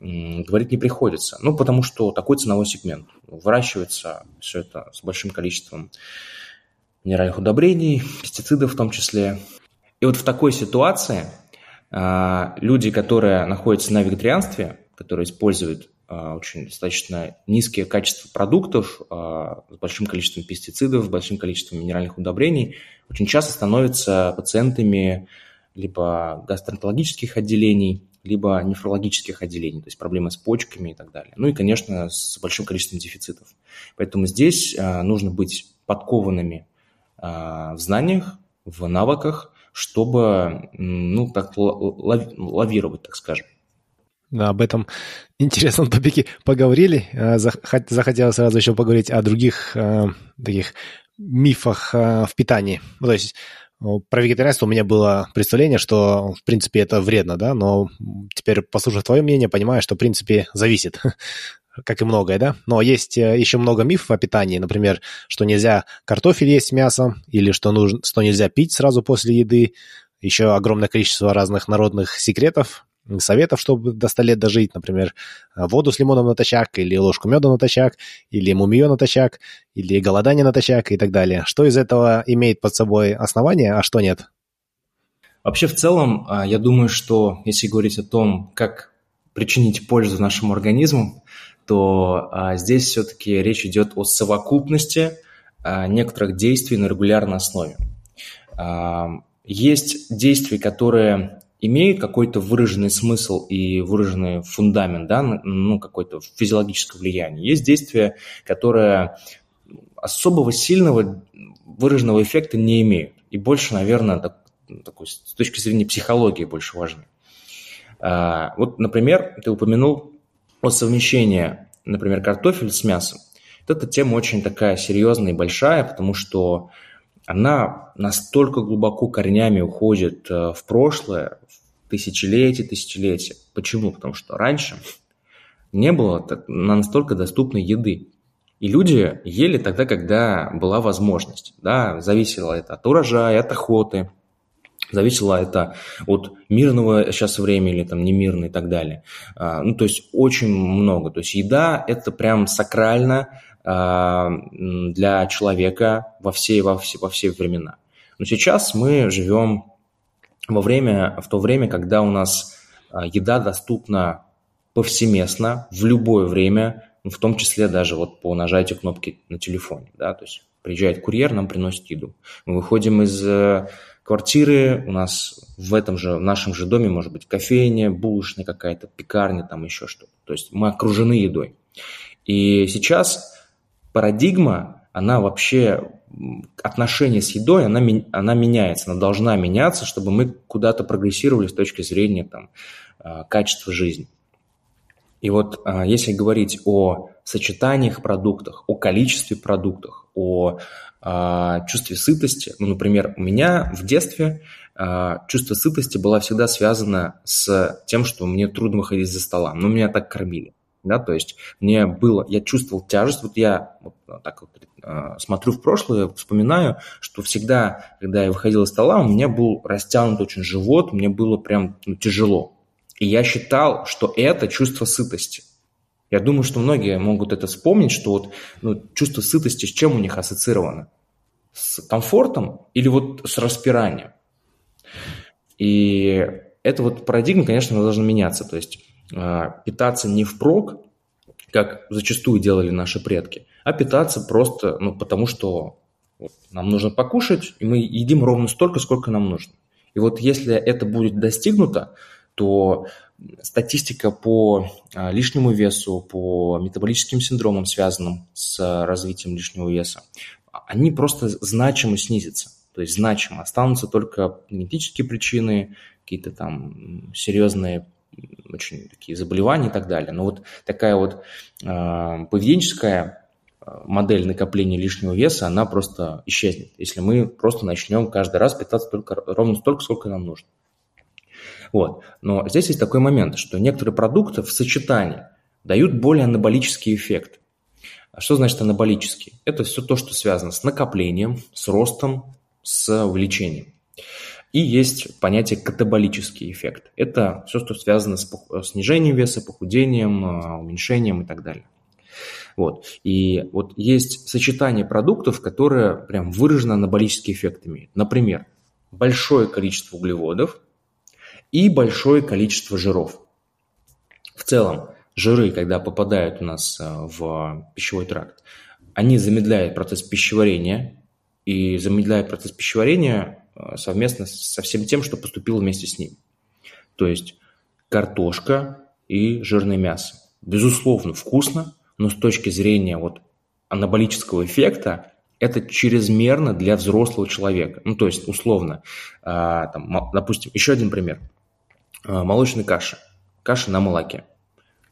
говорить не приходится. Ну, потому что такой ценовой сегмент. Выращивается все это с большим количеством минеральных удобрений, пестицидов в том числе. И вот в такой ситуации а, люди, которые находятся на вегетарианстве, которые используют а, очень достаточно низкие качества продуктов а, с большим количеством пестицидов, с большим количеством минеральных удобрений, очень часто становятся пациентами либо гастроэнтерологических отделений, либо нефрологических отделений, то есть проблемы с почками и так далее. Ну и, конечно, с большим количеством дефицитов. Поэтому здесь а, нужно быть подкованными а, в знаниях, в навыках, чтобы, ну, так лавировать, так скажем. Да, об этом интересном топике поговорили. А, захотелось сразу еще поговорить о других таких мифах в питании. Ну, то есть про вегетарианство у меня было представление, что, в принципе, это вредно, да, но теперь, послушав твое мнение, понимаю, что, в принципе, зависит, как и многое, да. Но есть э, еще много мифов о питании, например, что нельзя картофель есть с мясом, или что, нужно, что нельзя пить сразу после еды, еще огромное количество разных народных секретов, советов, чтобы до 100 лет дожить, например, воду с лимоном натощак, или ложку меда натощак, или мумиё натощак, или голодание натощак и так далее. Что из этого имеет под собой основание, а что нет? Вообще, в целом, а, я думаю, что если говорить о том, как причинить пользу нашему организму, то а, здесь все-таки речь идет о совокупности а, некоторых действий на регулярной основе. Есть действия, которые имеют какой-то выраженный смысл и выраженный фундамент, да, ну, какое-то физиологическое влияние. Есть действия, которые особого сильного выраженного эффекта не имеют. И больше, наверное, так, такой, с точки зрения психологии больше важны. А, вот, например, ты упомянул о совмещении, например, картофель с мясом. Вот эта тема очень такая серьезная и большая, потому что она настолько глубоко корнями уходит э, в прошлое, в тысячелетия, тысячелетия. Почему? Потому что раньше не было настолько доступной еды. И люди ели тогда, когда была возможность. Да, зависело это от урожая, от охоты, зависело это от мирного сейчас времени или там немирного и так далее. А, ну, то есть очень много. То есть еда – это прям сакрально для человека во все, во, все, во все времена. Но сейчас мы живем во время, в то время, когда у нас а, еда доступна повсеместно, в любое время, в том числе даже вот по нажатию кнопки на телефоне. Да? То есть приезжает курьер, нам приносит еду. Мы выходим из э, квартиры, у нас в этом же, в нашем же доме может быть кофейня, булочная какая-то, пекарня, там еще что-то. То есть мы окружены едой. И сейчас парадигма, она вообще, отношение с едой, она, она меняется, она должна меняться, чтобы мы куда-то прогрессировали с точки зрения там, э, качества жизни. И вот а, если говорить о сочетаниях продуктов, о количестве продуктов, о а, чувстве сытости, ну, например, у меня в детстве а, чувство сытости было всегда связано с тем, что мне трудно выходить за стола, но меня так кормили. Да, то есть мне было, я чувствовал тяжесть, вот я вот так вот смотрю в прошлое, вспоминаю, что всегда, когда я выходил из стола, у меня был растянут очень живот, мне было прям ну, тяжело. И я считал, что это чувство сытости. Я думаю, что многие могут это вспомнить, что вот ну, чувство сытости с чем у них ассоциировано? С комфортом или вот с распиранием? И эта вот парадигма, конечно, должна меняться. То есть э, питаться не впрок, как зачастую делали наши предки, а питаться просто, ну, потому что нам нужно покушать, и мы едим ровно столько, сколько нам нужно. И вот если это будет достигнуто, то статистика по а, лишнему весу, по метаболическим синдромам, связанным с развитием лишнего веса, они просто значимо снизятся. То есть значимо. Останутся только генетические причины, какие-то там серьезные очень такие заболевания и так далее. Но вот такая вот э, поведенческая модель накопления лишнего веса, она просто исчезнет, если мы просто начнем каждый раз питаться только ровно столько, сколько нам нужно. Вот. Но здесь есть такой момент, что некоторые продукты в сочетании дают более анаболический эффект. А что значит анаболический? Это все то, что связано с накоплением, с ростом, с увеличением. И есть понятие катаболический эффект. Это все, что связано с снижением веса, похудением, а, уменьшением и так далее. Вот. И вот есть сочетание продуктов, которые прям выраженно анаболический эффект имеют. Например, большое количество углеводов – и большое количество жиров. В целом, жиры, когда попадают у нас э, в пищевой тракт, они замедляют процесс пищеварения, и замедляют процесс пищеварения э, совместно со всем тем, что поступило вместе с ним. То есть картошка и жирное мясо. Безусловно, вкусно, но с точки зрения вот анаболического эффекта это чрезмерно для взрослого человека. Ну, то есть, условно, э, там, допустим, еще один пример – а, молочной каши, каша на молоке.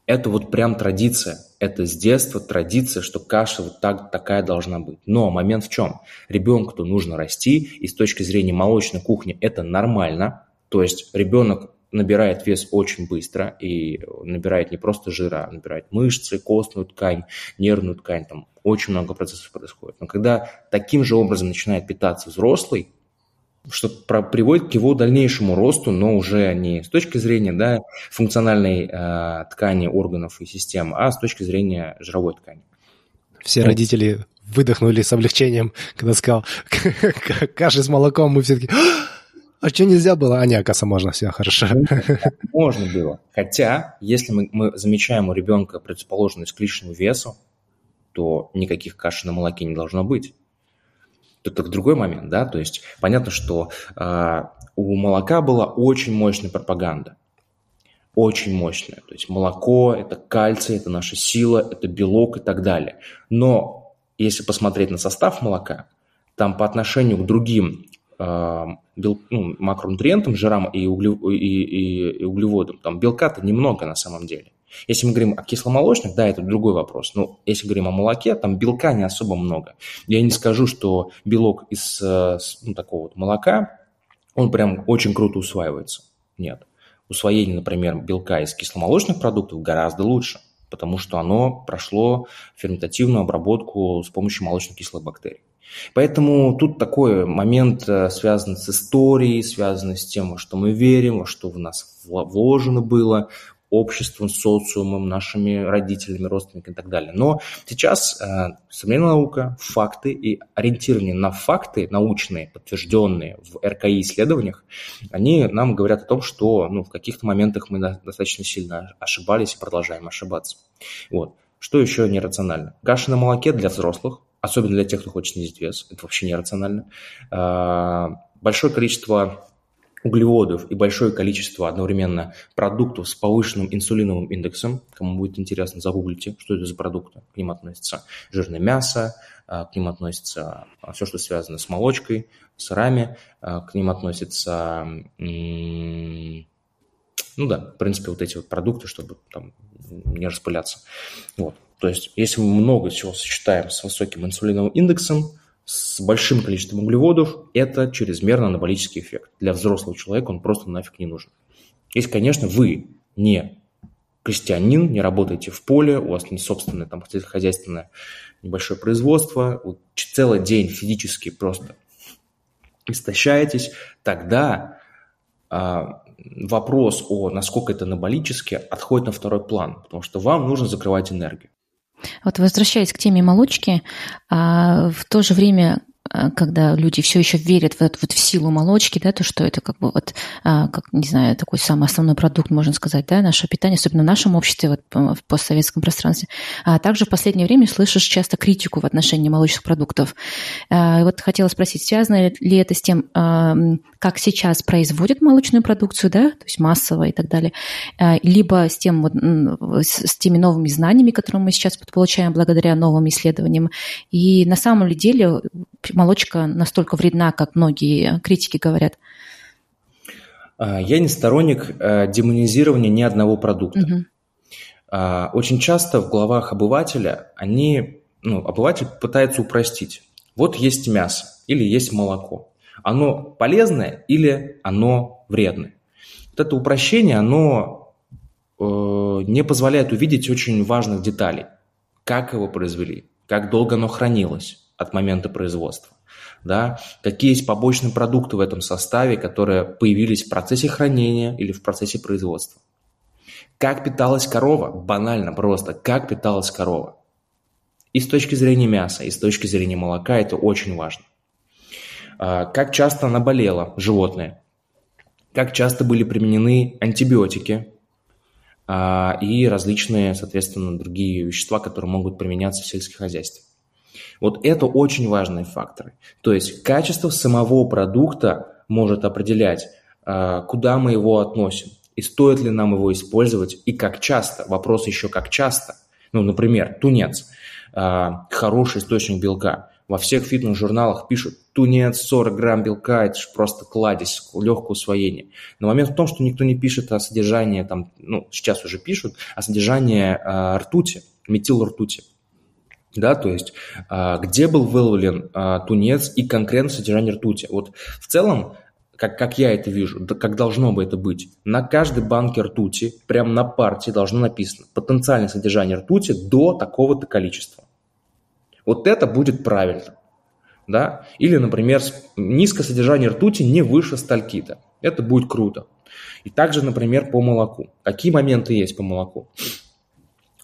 Это вот прям традиция, это с детства традиция, что каша вот так, такая должна быть. Но момент в чем? Ребенку-то нужно расти, и с точки зрения молочной кухни это нормально. То есть ребенок набирает вес очень быстро и набирает не просто жира, а набирает мышцы, костную ткань, нервную ткань, там очень много процессов происходит. Но когда таким же образом начинает питаться взрослый, что приводит к его дальнейшему росту, но уже не с точки зрения да, функциональной э, ткани органов и систем, а с точки зрения жировой ткани. Все вот. родители выдохнули с облегчением, когда сказал каша с молоком, мы все таки а что нельзя было? А не, оказывается, можно, все хорошо. Можно было. Хотя, если мы, мы замечаем у ребенка предрасположенность к лишнему весу, то никаких каш на молоке не должно быть это другой момент, да, то есть понятно, что э, у молока была очень мощная пропаганда, очень мощная, то есть молоко – это кальций, это наша сила, это белок и так далее, но если посмотреть на состав молока, там по отношению к другим э, бел, ну, макронутриентам, жирам и, углев, и, и, и углеводам, там белка-то немного на самом деле. Если мы говорим о кисломолочных, да, это другой вопрос. Но если говорим о молоке, там белка не особо много. Я не скажу, что белок из э, ну, такого вот молока, он прям очень круто усваивается. Нет. Усвоение, например, белка из кисломолочных продуктов гораздо лучше, потому что оно прошло ферментативную обработку с помощью молочно-кислых бактерий. Поэтому тут такой момент э, связан с историей, связан с тем, что мы верим, во что в нас вложено было, обществом, социумом, нашими родителями, родственниками и так далее. Но сейчас э, современная наука, факты и ориентирование на факты научные, подтвержденные в РКИ-исследованиях, они нам говорят о том, что ну, в каких-то моментах мы достаточно сильно ошибались и продолжаем ошибаться. Вот. Что еще нерационально? Каша на молоке для взрослых, особенно для тех, кто хочет снизить вес, это вообще нерационально. Э, большое количество углеводов и большое количество одновременно продуктов с повышенным инсулиновым индексом. Кому будет интересно, загуглите, что это за продукты. К ним относится жирное мясо, а, к ним относится а, все, что связано с молочкой, сырами, а, к ним относится, ну да, в принципе, вот эти вот продукты, чтобы там не распыляться. Вот. То есть, если мы много чего сочетаем с высоким инсулиновым индексом, с большим количеством углеводов, это чрезмерно анаболический эффект. Для взрослого человека он просто нафиг не нужен. Если, конечно, вы не крестьянин, не работаете в поле, у вас не собственное там хозяйственное небольшое производство, вы целый день физически просто истощаетесь, тогда а, вопрос о насколько это анаболически отходит на второй план, потому что вам нужно закрывать энергию. Вот возвращаясь к теме молочки, а, в то же время а, когда люди все еще верят в, вот в силу молочки, да, то, что это как бы вот, а, как, не знаю, такой самый основной продукт, можно сказать, да, наше питание, особенно в нашем обществе, вот в постсоветском пространстве. А также в последнее время слышишь часто критику в отношении молочных продуктов. А, вот хотела спросить, связано ли это с тем, как сейчас производят молочную продукцию, да, то есть массово и так далее, либо с, тем, с теми новыми знаниями, которые мы сейчас получаем благодаря новым исследованиям. И на самом деле молочка настолько вредна, как многие критики говорят? А, я не сторонник э, демонизирования ни одного продукта. Угу. Очень часто в головах обывателя они, ну, обыватель пытается упростить. Вот есть мясо или есть молоко. Оно полезное или оно вредное. Вот это упрощение, оно э, не позволяет увидеть очень важных деталей. Как его произвели, как долго оно хранилось от момента производства да, какие есть побочные продукты в этом составе, которые появились в процессе хранения или в процессе производства. Как питалась корова? Банально просто. Как питалась корова? И с точки зрения мяса, и с точки зрения молока это очень важно. А, как часто она болела, животное? Как часто были применены антибиотики а, и различные, соответственно, другие вещества, которые могут применяться в сельском хозяйстве? Вот это очень важные факторы. То есть качество самого продукта может определять, а, куда мы его относим, и стоит ли нам его использовать, и как часто. Вопрос еще как часто. Ну, например, тунец хороший источник белка. Во всех фитнес-журналах пишут, тунец 40 грамм белка, это же просто кладезь, легкое усвоение. Но момент в том, что никто не пишет о содержании, там, ну, сейчас уже пишут, о содержании э, ртути, метил ртути да, то есть а, где был выловлен а, тунец и конкретно содержание ртути. Вот в целом, как, как я это вижу, как должно бы это быть, на каждой банке ртути, прямо на партии должно написано потенциальное содержание ртути до такого-то количества. Вот это будет правильно. Да? Или, например, низкое содержание ртути не выше сталькита. Это будет круто. И также, например, по молоку. Какие моменты есть по молоку?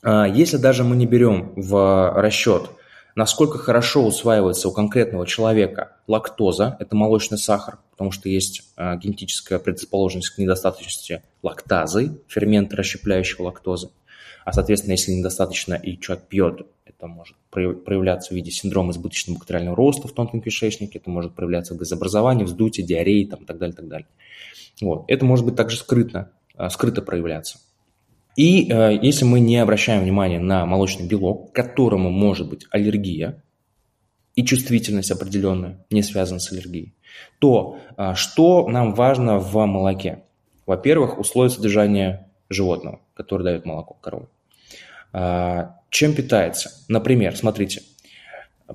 А, если даже мы не берем в расчет, насколько хорошо усваивается у конкретного человека лактоза, это молочный сахар, потому что есть а, генетическая предрасположенность к недостаточности лактазы, фермента, расщепляющего лактозы. А, соответственно, если недостаточно и человек пьет, это может проявляться в виде синдрома избыточного бактериального роста в тонком кишечнике, это может проявляться в газообразовании, вздутии, диарее там, и так далее, так далее. Вот. Это может быть также скрытно, а, скрыто проявляться. И э, если мы не обращаем внимания на молочный белок, к которому может быть аллергия, и чувствительность определенная не связана с аллергией, то а, что нам важно в молоке? Во-первых, условия содержания животного, которое дает молоко коровы. А, чем питается? Например, смотрите,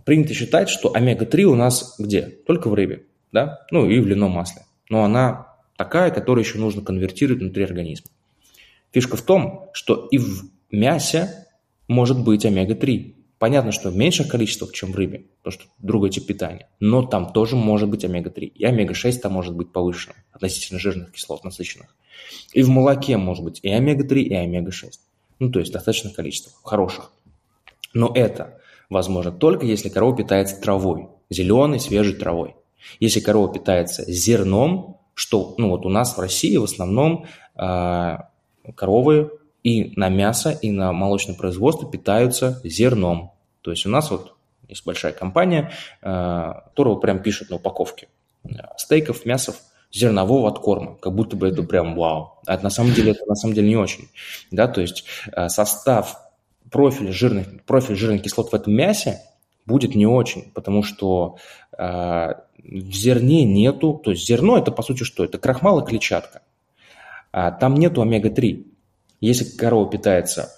принято считать, что омега-3 у нас где? Только в рыбе, да? Ну и в льняном масле. Но она такая, которую еще нужно конвертировать внутри организма. Фишка в том, что и в мясе может быть омега-3. Понятно, что в меньших количествах, чем в рыбе, потому что другой тип питания. Но там тоже может быть омега-3. И омега-6 там может быть повышенным относительно жирных кислот насыщенных. И в молоке может быть и омега-3, и омега-6. Ну, то есть достаточное количество, хороших. Но это возможно только если корова питается травой, зеленой, свежей травой. Если корова питается зерном, что ну, вот у нас в России в основном э, коровы и на мясо, и на молочное производство питаются зерном. То есть у нас вот есть большая компания, э, которая прям пишет на упаковке э, стейков, мясов, зернового откорма, как будто бы это прям вау. А на самом деле это на самом деле не очень. Да, то есть э, состав профиль жирных, профиль жирных кислот в этом мясе будет не очень, потому что э, в зерне нету, то есть зерно это по сути что? Это крахмал и клетчатка. А там нету омега-3. Если корова питается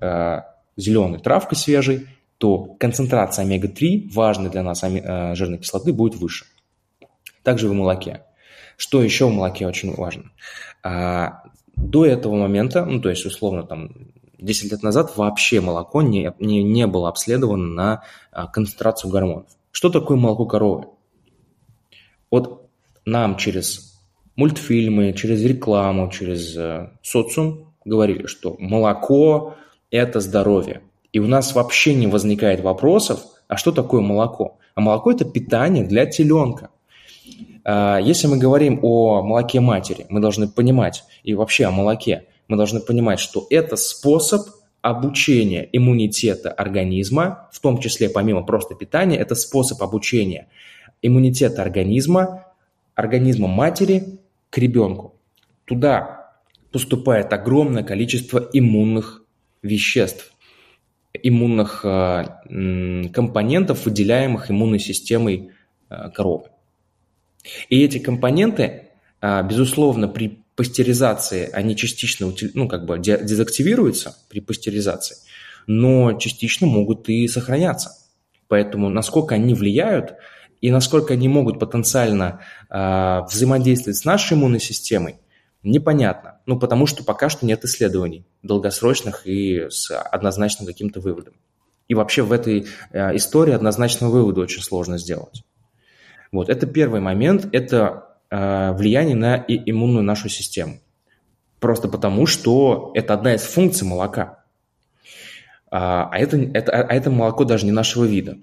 э, зеленой травкой свежей, то концентрация омега-3, важной для нас э, жирной кислоты, будет выше. Также в молоке. Что еще в молоке очень важно? А, до этого момента, ну то есть условно там 10 лет назад вообще молоко не, не, не было обследовано на а, концентрацию гормонов. Что такое молоко коровы? Вот нам через мультфильмы, через рекламу, через э, социум говорили, что молоко – это здоровье. И у нас вообще не возникает вопросов, а что такое молоко? А молоко – это питание для теленка. А, если мы говорим о молоке матери, мы должны понимать, и вообще о молоке, мы должны понимать, что это способ обучения иммунитета организма, в том числе помимо просто питания, это способ обучения иммунитета организма, организма матери к ребенку. Туда поступает огромное количество иммунных веществ, иммунных э, компонентов, выделяемых иммунной системой э, коровы. И эти компоненты, э, безусловно, при пастеризации они частично ну, как бы дезактивируются при пастеризации, но частично могут и сохраняться. Поэтому насколько они влияют и насколько они могут потенциально э, взаимодействовать с нашей иммунной системой, Непонятно. Ну, потому что пока что нет исследований долгосрочных и с однозначным каким-то выводом. И вообще в этой э, истории однозначного вывода очень сложно сделать. Вот, это первый момент, это э, влияние на и, иммунную нашу систему. Просто потому, что это одна из функций молока. А, а, это, это, а это молоко даже не нашего вида.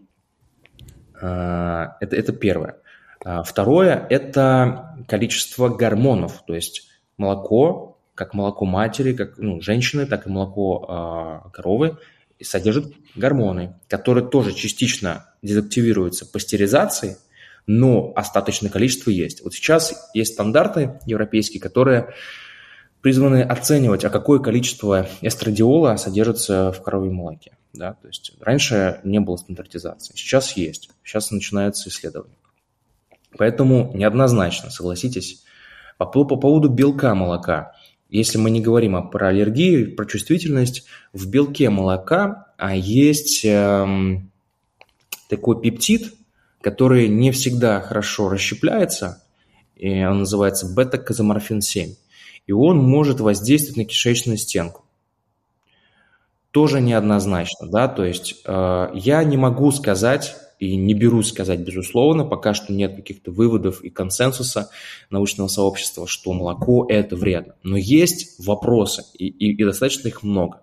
А, это, это первое. А, второе – это количество гормонов, то есть молоко, как молоко матери, как ну, женщины, так и молоко э, коровы, содержит гормоны, которые тоже частично дезактивируются пастеризацией, но остаточное количество есть. Вот сейчас есть стандарты европейские, которые призваны оценивать, а какое количество эстрадиола содержится в коровьем молоке. Да? То есть раньше не было стандартизации, сейчас есть, сейчас начинаются исследования. Поэтому неоднозначно, согласитесь, по, по поводу белка молока. Если мы не говорим про аллергию, про чувствительность, в белке молока а есть эм, такой пептид, который не всегда хорошо расщепляется, и он называется бета-казоморфин-7, и он может воздействовать на кишечную стенку. Тоже неоднозначно, да, то есть э, я не могу сказать, и не берусь сказать, безусловно, пока что нет каких-то выводов и консенсуса научного сообщества, что молоко – это вредно. Но есть вопросы, и, и, и достаточно их много.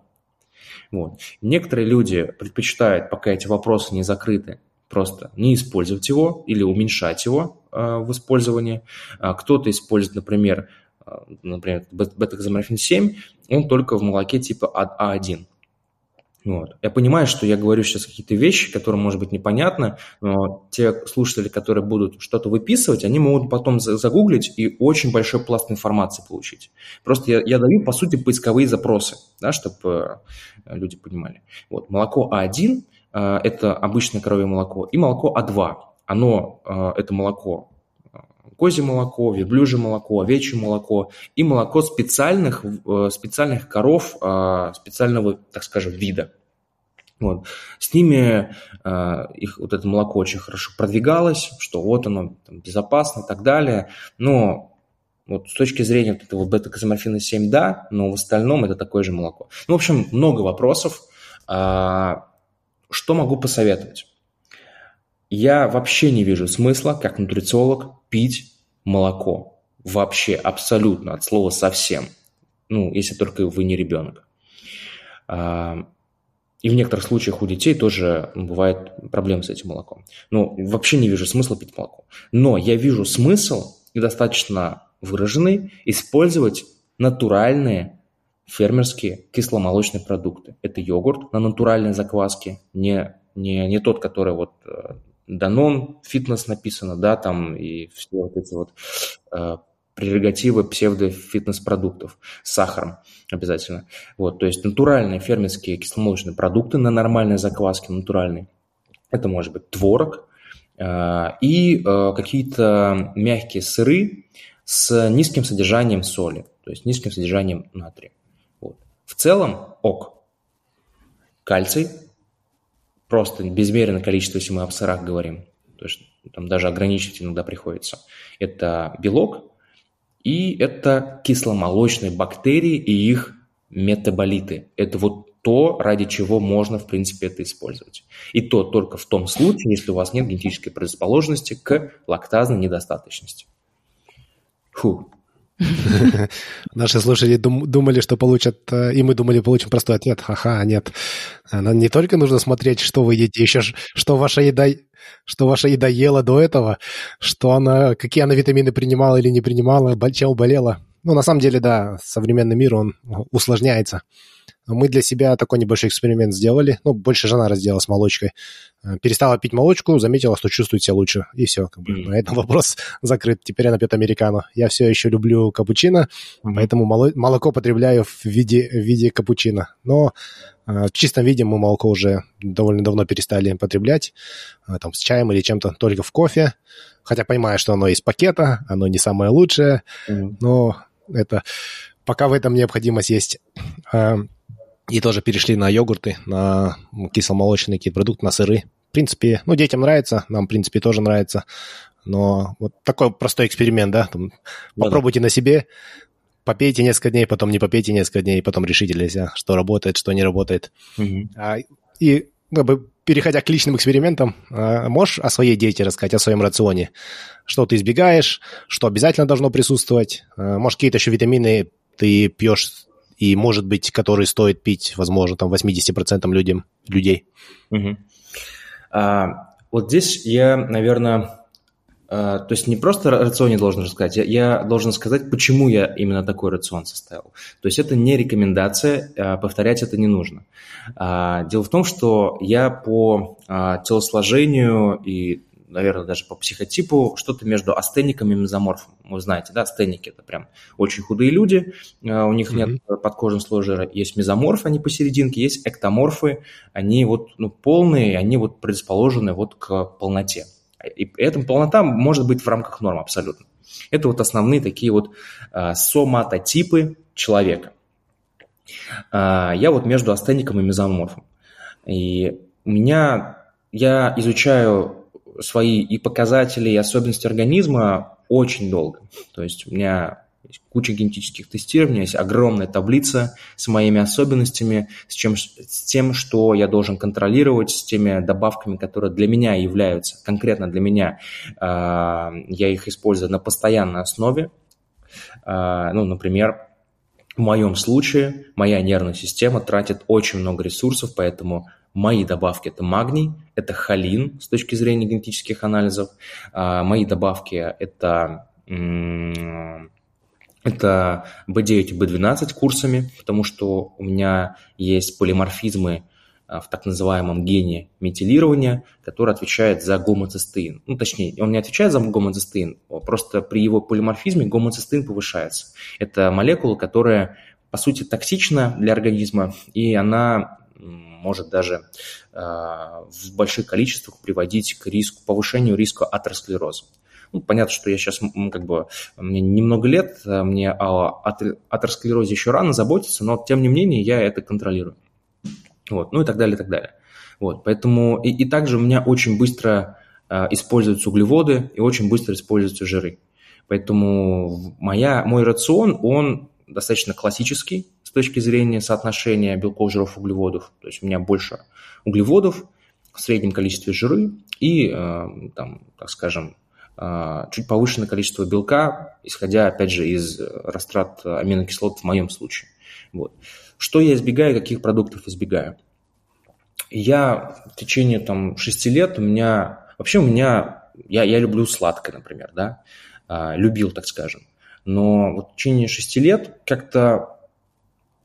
Вот. Некоторые люди предпочитают, пока эти вопросы не закрыты, просто не использовать его или уменьшать его э, в использовании. А кто-то использует, например, э, например, бета-газоморфин 7, он только в молоке типа А1. Вот. Я понимаю, что я говорю сейчас какие-то вещи, которые, может быть, непонятны, но те слушатели, которые будут что-то выписывать, они могут потом загуглить и очень большой пласт информации получить. Просто я, я даю, по сути, поисковые запросы, да, чтобы э, люди понимали. Вот. Молоко А1 э, – это обычное коровье молоко, и молоко А2. Оно, э, это молоко козье молоко, верблюжье молоко, овечье молоко и молоко специальных, э, специальных коров э, специального, так скажем, вида. Вот. С ними э, их вот это молоко очень хорошо продвигалось, что вот оно там, безопасно и так далее. Но вот с точки зрения вот этого бета-казоморфина 7, да, но в остальном это такое же молоко. Ну, в общем, много вопросов. А, что могу посоветовать? Я вообще не вижу смысла, как нутрициолог, пить молоко. Вообще, абсолютно, от слова совсем. Ну, если только вы не ребенок. А, и в некоторых случаях у детей тоже бывает проблемы с этим молоком. Ну, вообще не вижу смысла пить молоко. Но я вижу смысл, и достаточно выраженный, использовать натуральные фермерские кисломолочные продукты. Это йогурт на натуральной закваске, не, не, не тот, который вот э, Данон, фитнес написано, да, там и все вот эти вот э, прерогативы псевдо-фитнес-продуктов с сахаром обязательно. Вот, то есть натуральные фермерские кисломолочные продукты на нормальной закваске, натуральной. Это может быть творог э, и э, какие-то мягкие сыры с низким содержанием соли, то есть низким содержанием натрия. В целом ок. Кальций просто безмерное количество, если мы о сырах говорим, то есть там даже ограничить иногда приходится. Это белок и это кисломолочные бактерии и их метаболиты. Это вот то, ради чего можно, в принципе, это использовать. И то только в том случае, если у вас нет генетической предрасположенности к лактазной недостаточности. Фу, Наши слушатели думали, что получат, э, и мы думали, получим простой ответ. Ха-ха, нет. Нам не только нужно смотреть, что вы едите, еще что ваша еда, что ваша еда ела до этого, что она, какие она витамины принимала или не принимала, чем болела. Ну, на самом деле, да, современный мир, он усложняется. Мы для себя такой небольшой эксперимент сделали. Ну, больше жена разделала с молочкой. Э, перестала пить молочку, заметила, что чувствует себя лучше. И все, как бы, mm-hmm. на этом вопрос закрыт. Теперь она пьет американо. Я все еще люблю капучино, mm-hmm. поэтому молоко потребляю в виде, в виде капучино. Но э, в чистом виде мы молоко уже довольно давно перестали потреблять, э, там, с чаем или чем-то, только в кофе. Хотя понимаю, что оно из пакета, оно не самое лучшее, mm-hmm. но это пока в этом необходимость есть. И тоже перешли на йогурты, на кисломолочные какие-то продукты, на сыры. В принципе, ну, детям нравится, нам, в принципе, тоже нравится. Но вот такой простой эксперимент, да, там, да попробуйте на себе, попейте несколько дней, потом не попейте несколько дней, потом решите для себя, что работает, что не работает. Угу. А, и как бы, переходя к личным экспериментам, а, можешь о своей диете рассказать, о своем рационе? Что ты избегаешь, что обязательно должно присутствовать? А, может, какие-то еще витамины ты пьешь и, может быть, который стоит пить, возможно, там 80% людям, людей. Угу. А, вот здесь я, наверное, а, то есть не просто рационе должен рассказать, я, я должен сказать, почему я именно такой рацион составил. То есть это не рекомендация, а повторять это не нужно. А, дело в том, что я по а, телосложению и наверное, даже по психотипу, что-то между астеником и мезоморфом. Вы знаете, да, астеники – это прям очень худые люди, э, у них mm-hmm. нет подкожного слоя жира. Есть мезоморфы, они посерединке, есть эктоморфы, они вот ну, полные, они вот предрасположены вот к полноте. И эта полнота может быть в рамках норм абсолютно. Это вот основные такие вот а, соматотипы человека. А, я вот между астеником и мезоморфом. И у меня, я изучаю свои и показатели, и особенности организма очень долго. То есть у меня есть куча генетических тестирований, есть огромная таблица с моими особенностями, с, чем, с тем, что я должен контролировать, с теми добавками, которые для меня являются, конкретно для меня, э, я их использую на постоянной основе. Э, ну, например, в моем случае моя нервная система тратит очень много ресурсов, поэтому Мои добавки – это магний, это холин с точки зрения генетических анализов. А, мои добавки – это это B9 и B12 курсами, потому что у меня есть полиморфизмы в так называемом гене метилирования, который отвечает за гомоцистеин. Ну, точнее, он не отвечает за гомоцистеин, просто при его полиморфизме гомоцистеин повышается. Это молекула, которая, по сути, токсична для организма, и она может даже э, в больших количествах приводить к риску, повышению риска атеросклероза. Ну, понятно, что я сейчас, как бы, мне немного лет, а мне о атеросклерозе еще рано заботиться, но, тем не менее, я это контролирую. Вот, ну и так далее, и так далее. Вот, поэтому и, и также у меня очень быстро э, используются углеводы и очень быстро используются жиры. Поэтому моя, мой рацион, он достаточно классический с точки зрения соотношения белков, жиров, углеводов. То есть у меня больше углеводов в среднем количестве жиры и, э, там, так скажем, э, чуть повышенное количество белка, исходя, опять же, из растрат аминокислот в моем случае. Вот. Что я избегаю, каких продуктов избегаю? Я в течение там, 6 лет у меня... Вообще у меня... Я, я люблю сладкое, например, да? А, любил, так скажем. Но вот в течение 6 лет как-то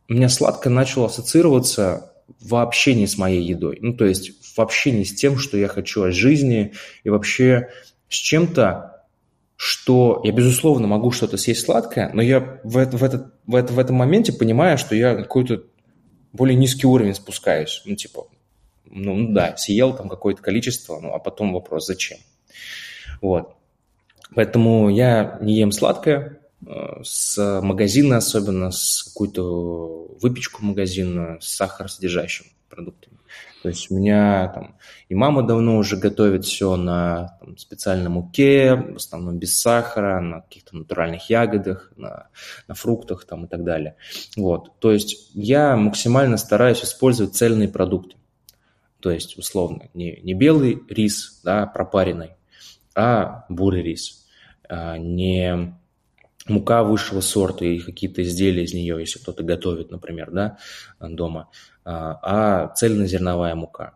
у меня сладкое начало ассоциироваться в общении с моей едой. Ну, то есть в общении с тем, что я хочу от жизни, и вообще с чем-то, что я, безусловно, могу что-то съесть сладкое, но я в, это, в, этот, в, это, в этом моменте понимаю, что я какой-то более низкий уровень спускаюсь. Ну, типа, ну, да, съел там какое-то количество, ну, а потом вопрос, зачем? Вот. Поэтому я не ем сладкое, э, с магазина особенно, с какую-то выпечку магазина, с сахаросодержащим продуктами. То есть у меня там и мама давно уже готовит все на там, специальной муке, в основном без сахара, на каких-то натуральных ягодах, на, на фруктах там, и так далее. Вот. То есть я максимально стараюсь использовать цельные продукты. То есть, условно, не, не белый рис, да, пропаренный, а бурый рис. А не мука высшего сорта и какие-то изделия из нее, если кто-то готовит, например, да, дома, а, а цельнозерновая мука.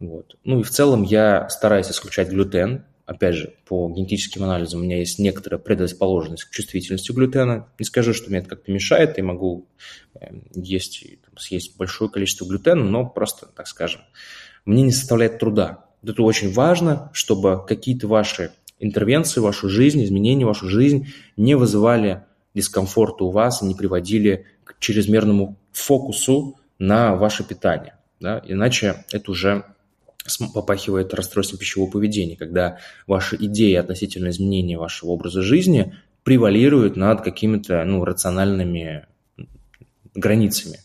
Вот. Ну и в целом я стараюсь исключать глютен. Опять же, по генетическим анализам у меня есть некоторая предрасположенность к чувствительности глютена. Не скажу, что мне это как-то мешает, я могу эм, есть, съесть большое количество глютена, но просто, так скажем, мне не составляет труда. Это очень важно, чтобы какие-то ваши интервенции в вашу жизнь, изменения в вашу жизнь не вызывали дискомфорта у вас и не приводили к чрезмерному фокусу на ваше питание. Да? Иначе это уже попахивает расстройством пищевого поведения, когда ваши идеи относительно изменения вашего образа жизни превалируют над какими-то ну, рациональными границами.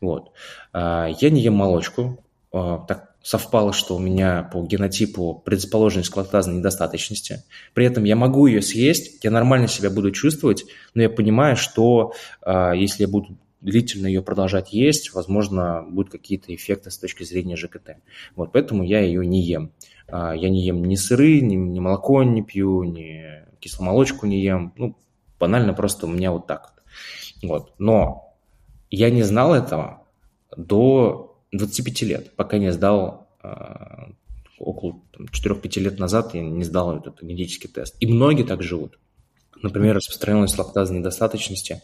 Вот. А, я не ем молочку. А, так совпало, что у меня по генотипу предрасположенность к лактазной недостаточности. При этом я могу ее съесть, я нормально себя буду чувствовать, но я понимаю, что э, если я буду длительно ее продолжать есть, возможно, будут какие-то эффекты с точки зрения ЖКТ. Вот, поэтому я ее не ем. Э, я не ем ни сыры, ни, ни молоко не пью, ни кисломолочку не ем. Ну, банально просто у меня вот так вот. вот. Но я не знал этого до 25 лет, пока не сдал э, около 4-5 лет назад я не сдал этот генетический тест. И многие так живут. Например, распространенность лактазной недостаточности,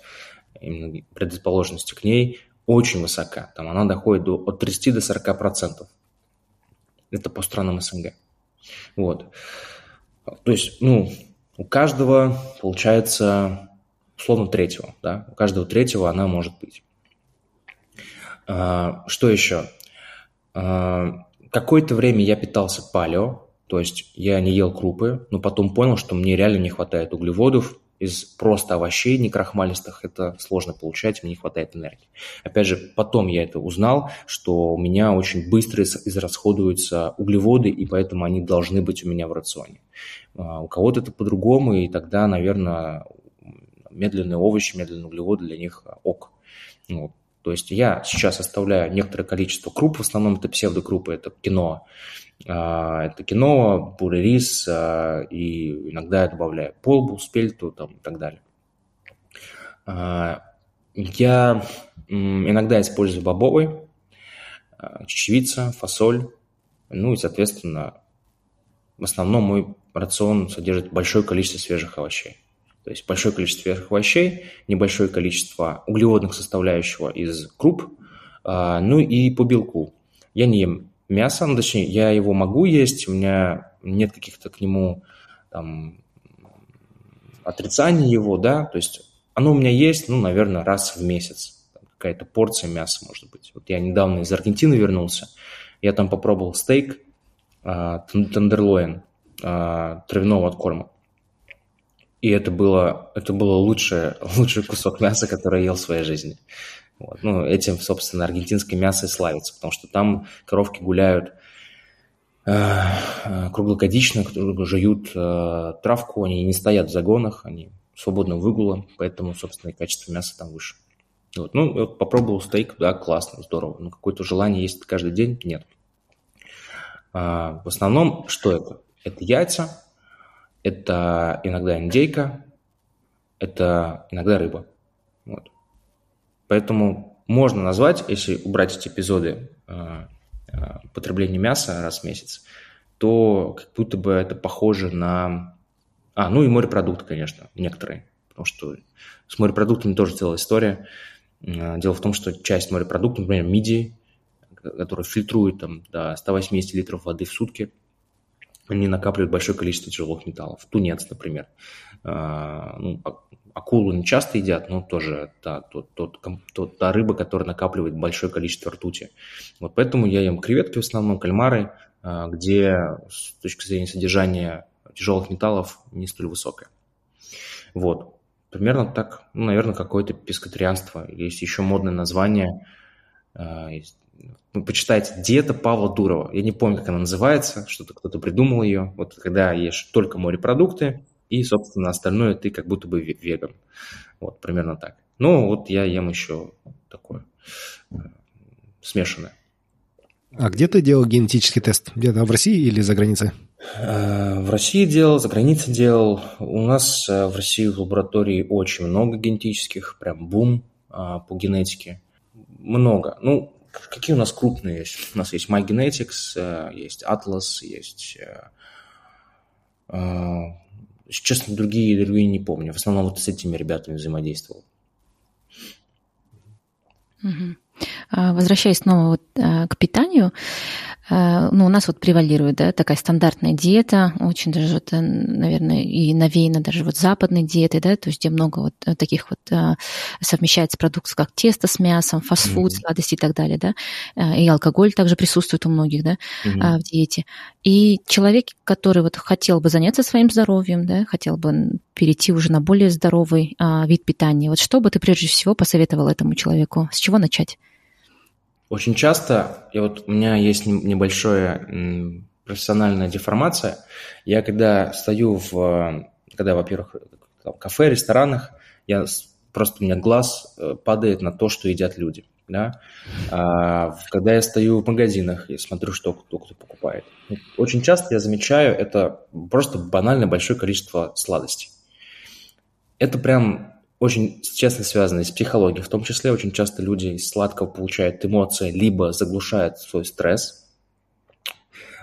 именно предрасположенности к ней очень высока. Там она доходит до, от 30 до 40 процентов. Это по странам СНГ. Вот. То есть, ну, у каждого получается условно третьего, да, у каждого третьего она может быть. А, что еще? А, какое-то время я питался палео, то есть я не ел крупы, но потом понял, что мне реально не хватает углеводов, из просто овощей некрахмалистых это сложно получать, мне не хватает энергии. Опять же, потом я это узнал, что у меня очень быстро израсходуются углеводы, и поэтому они должны быть у меня в рационе. А, у кого-то это по-другому, и тогда, наверное, медленные овощи, медленные углеводы для них ок. Вот. То есть я сейчас оставляю некоторое количество круп, в основном это псевдокрупы, это кино. Это кино, бурый рис, а, и иногда я добавляю полбу, спельту там, и так далее. А, я иногда использую бобовый, а, чечевица, фасоль, ну и, соответственно, в основном мой рацион содержит большое количество свежих овощей. То есть большое количество свежих овощей, небольшое количество углеводных составляющего из круп, а, ну и по белку. я не ем мясо, ну, точнее, я его могу есть, у меня нет каких-то к нему там отрицаний его, да, то есть оно у меня есть, ну, наверное, раз в месяц, какая-то порция мяса, может быть. Вот я недавно из Аргентины вернулся, я там попробовал стейк, э, тендерлоин э, травяного откорма. И это было, это было лучшее, лучший кусок мяса, который я ел в своей жизни. Вот. Ну, этим, собственно, аргентинское мясо и славится, потому что там коровки гуляют э, э круглогодично, жуют э, травку, они не стоят в загонах, они свободно выгула, поэтому, собственно, и качество мяса там выше. Вот. Ну, вот попробовал стейк, да, классно, здорово. Но какое-то желание есть каждый день нет. А, в основном, что это? Это яйца, это иногда индейка, это иногда рыба. Вот. Поэтому можно назвать, если убрать эти эпизоды э, э, потребления мяса раз в месяц, то как будто бы это похоже на... А, ну и морепродукты, конечно, некоторые. Потому что с морепродуктами тоже целая история. Э, дело в том, что часть морепродуктов, например, мидии, которые фильтруют там, до 180 литров воды в сутки, они накапливают большое количество тяжелых металлов. Тунец, например. А, ну, а, акулу не часто едят, но тоже та, тот, тот, та рыба, которая накапливает большое количество ртути. Вот поэтому я ем креветки в основном, кальмары, а, где с точки зрения содержания тяжелых металлов не столь высокая. Вот. Примерно так, ну, наверное, какое-то пескотарианство. Есть еще модное название, ну, почитайте «Диета Павла Дурова». Я не помню, как она называется, что-то кто-то придумал ее. Вот когда ешь только морепродукты, и, собственно, остальное ты как будто бы веган. Вот, примерно так. Ну, вот я ем еще такое э, смешанное. А где ты делал генетический тест? Где-то в России или за границей? Э, в России делал, за границей делал. У нас э, в России в лаборатории очень много генетических, прям бум по генетике. Много. Ну, Какие у нас крупные есть? У нас есть MyGenetics, есть Atlas, есть... Честно, другие, другие не помню. В основном вот с этими ребятами взаимодействовал. Угу. Возвращаясь снова вот к питанию, ну, у нас вот превалирует, да, такая стандартная диета, очень даже, вот, э, наверное, и навеяна даже вот западной диетой, да, то есть где много вот э, таких вот совмещается продуктов, как тесто с мясом, фастфуд, mm-hmm. сладости и так далее, да, и алкоголь также присутствует у многих, да, mm-hmm. в диете. И человек, который вот хотел бы заняться своим здоровьем, да, хотел бы перейти уже на более здоровый а, вид питания, вот что бы ты прежде всего посоветовал этому человеку? С чего начать? Очень часто, и вот у меня есть небольшая профессиональная деформация. Я когда стою в, когда, во-первых, в кафе, ресторанах, я просто у меня глаз э, падает на то, что едят люди. Да? А, когда я стою в магазинах и смотрю, что кто, кто покупает. Очень часто я замечаю это просто банально большое количество сладостей. Это прям очень честно связаны с психологией. В том числе очень часто люди из сладкого получают эмоции, либо заглушают свой стресс,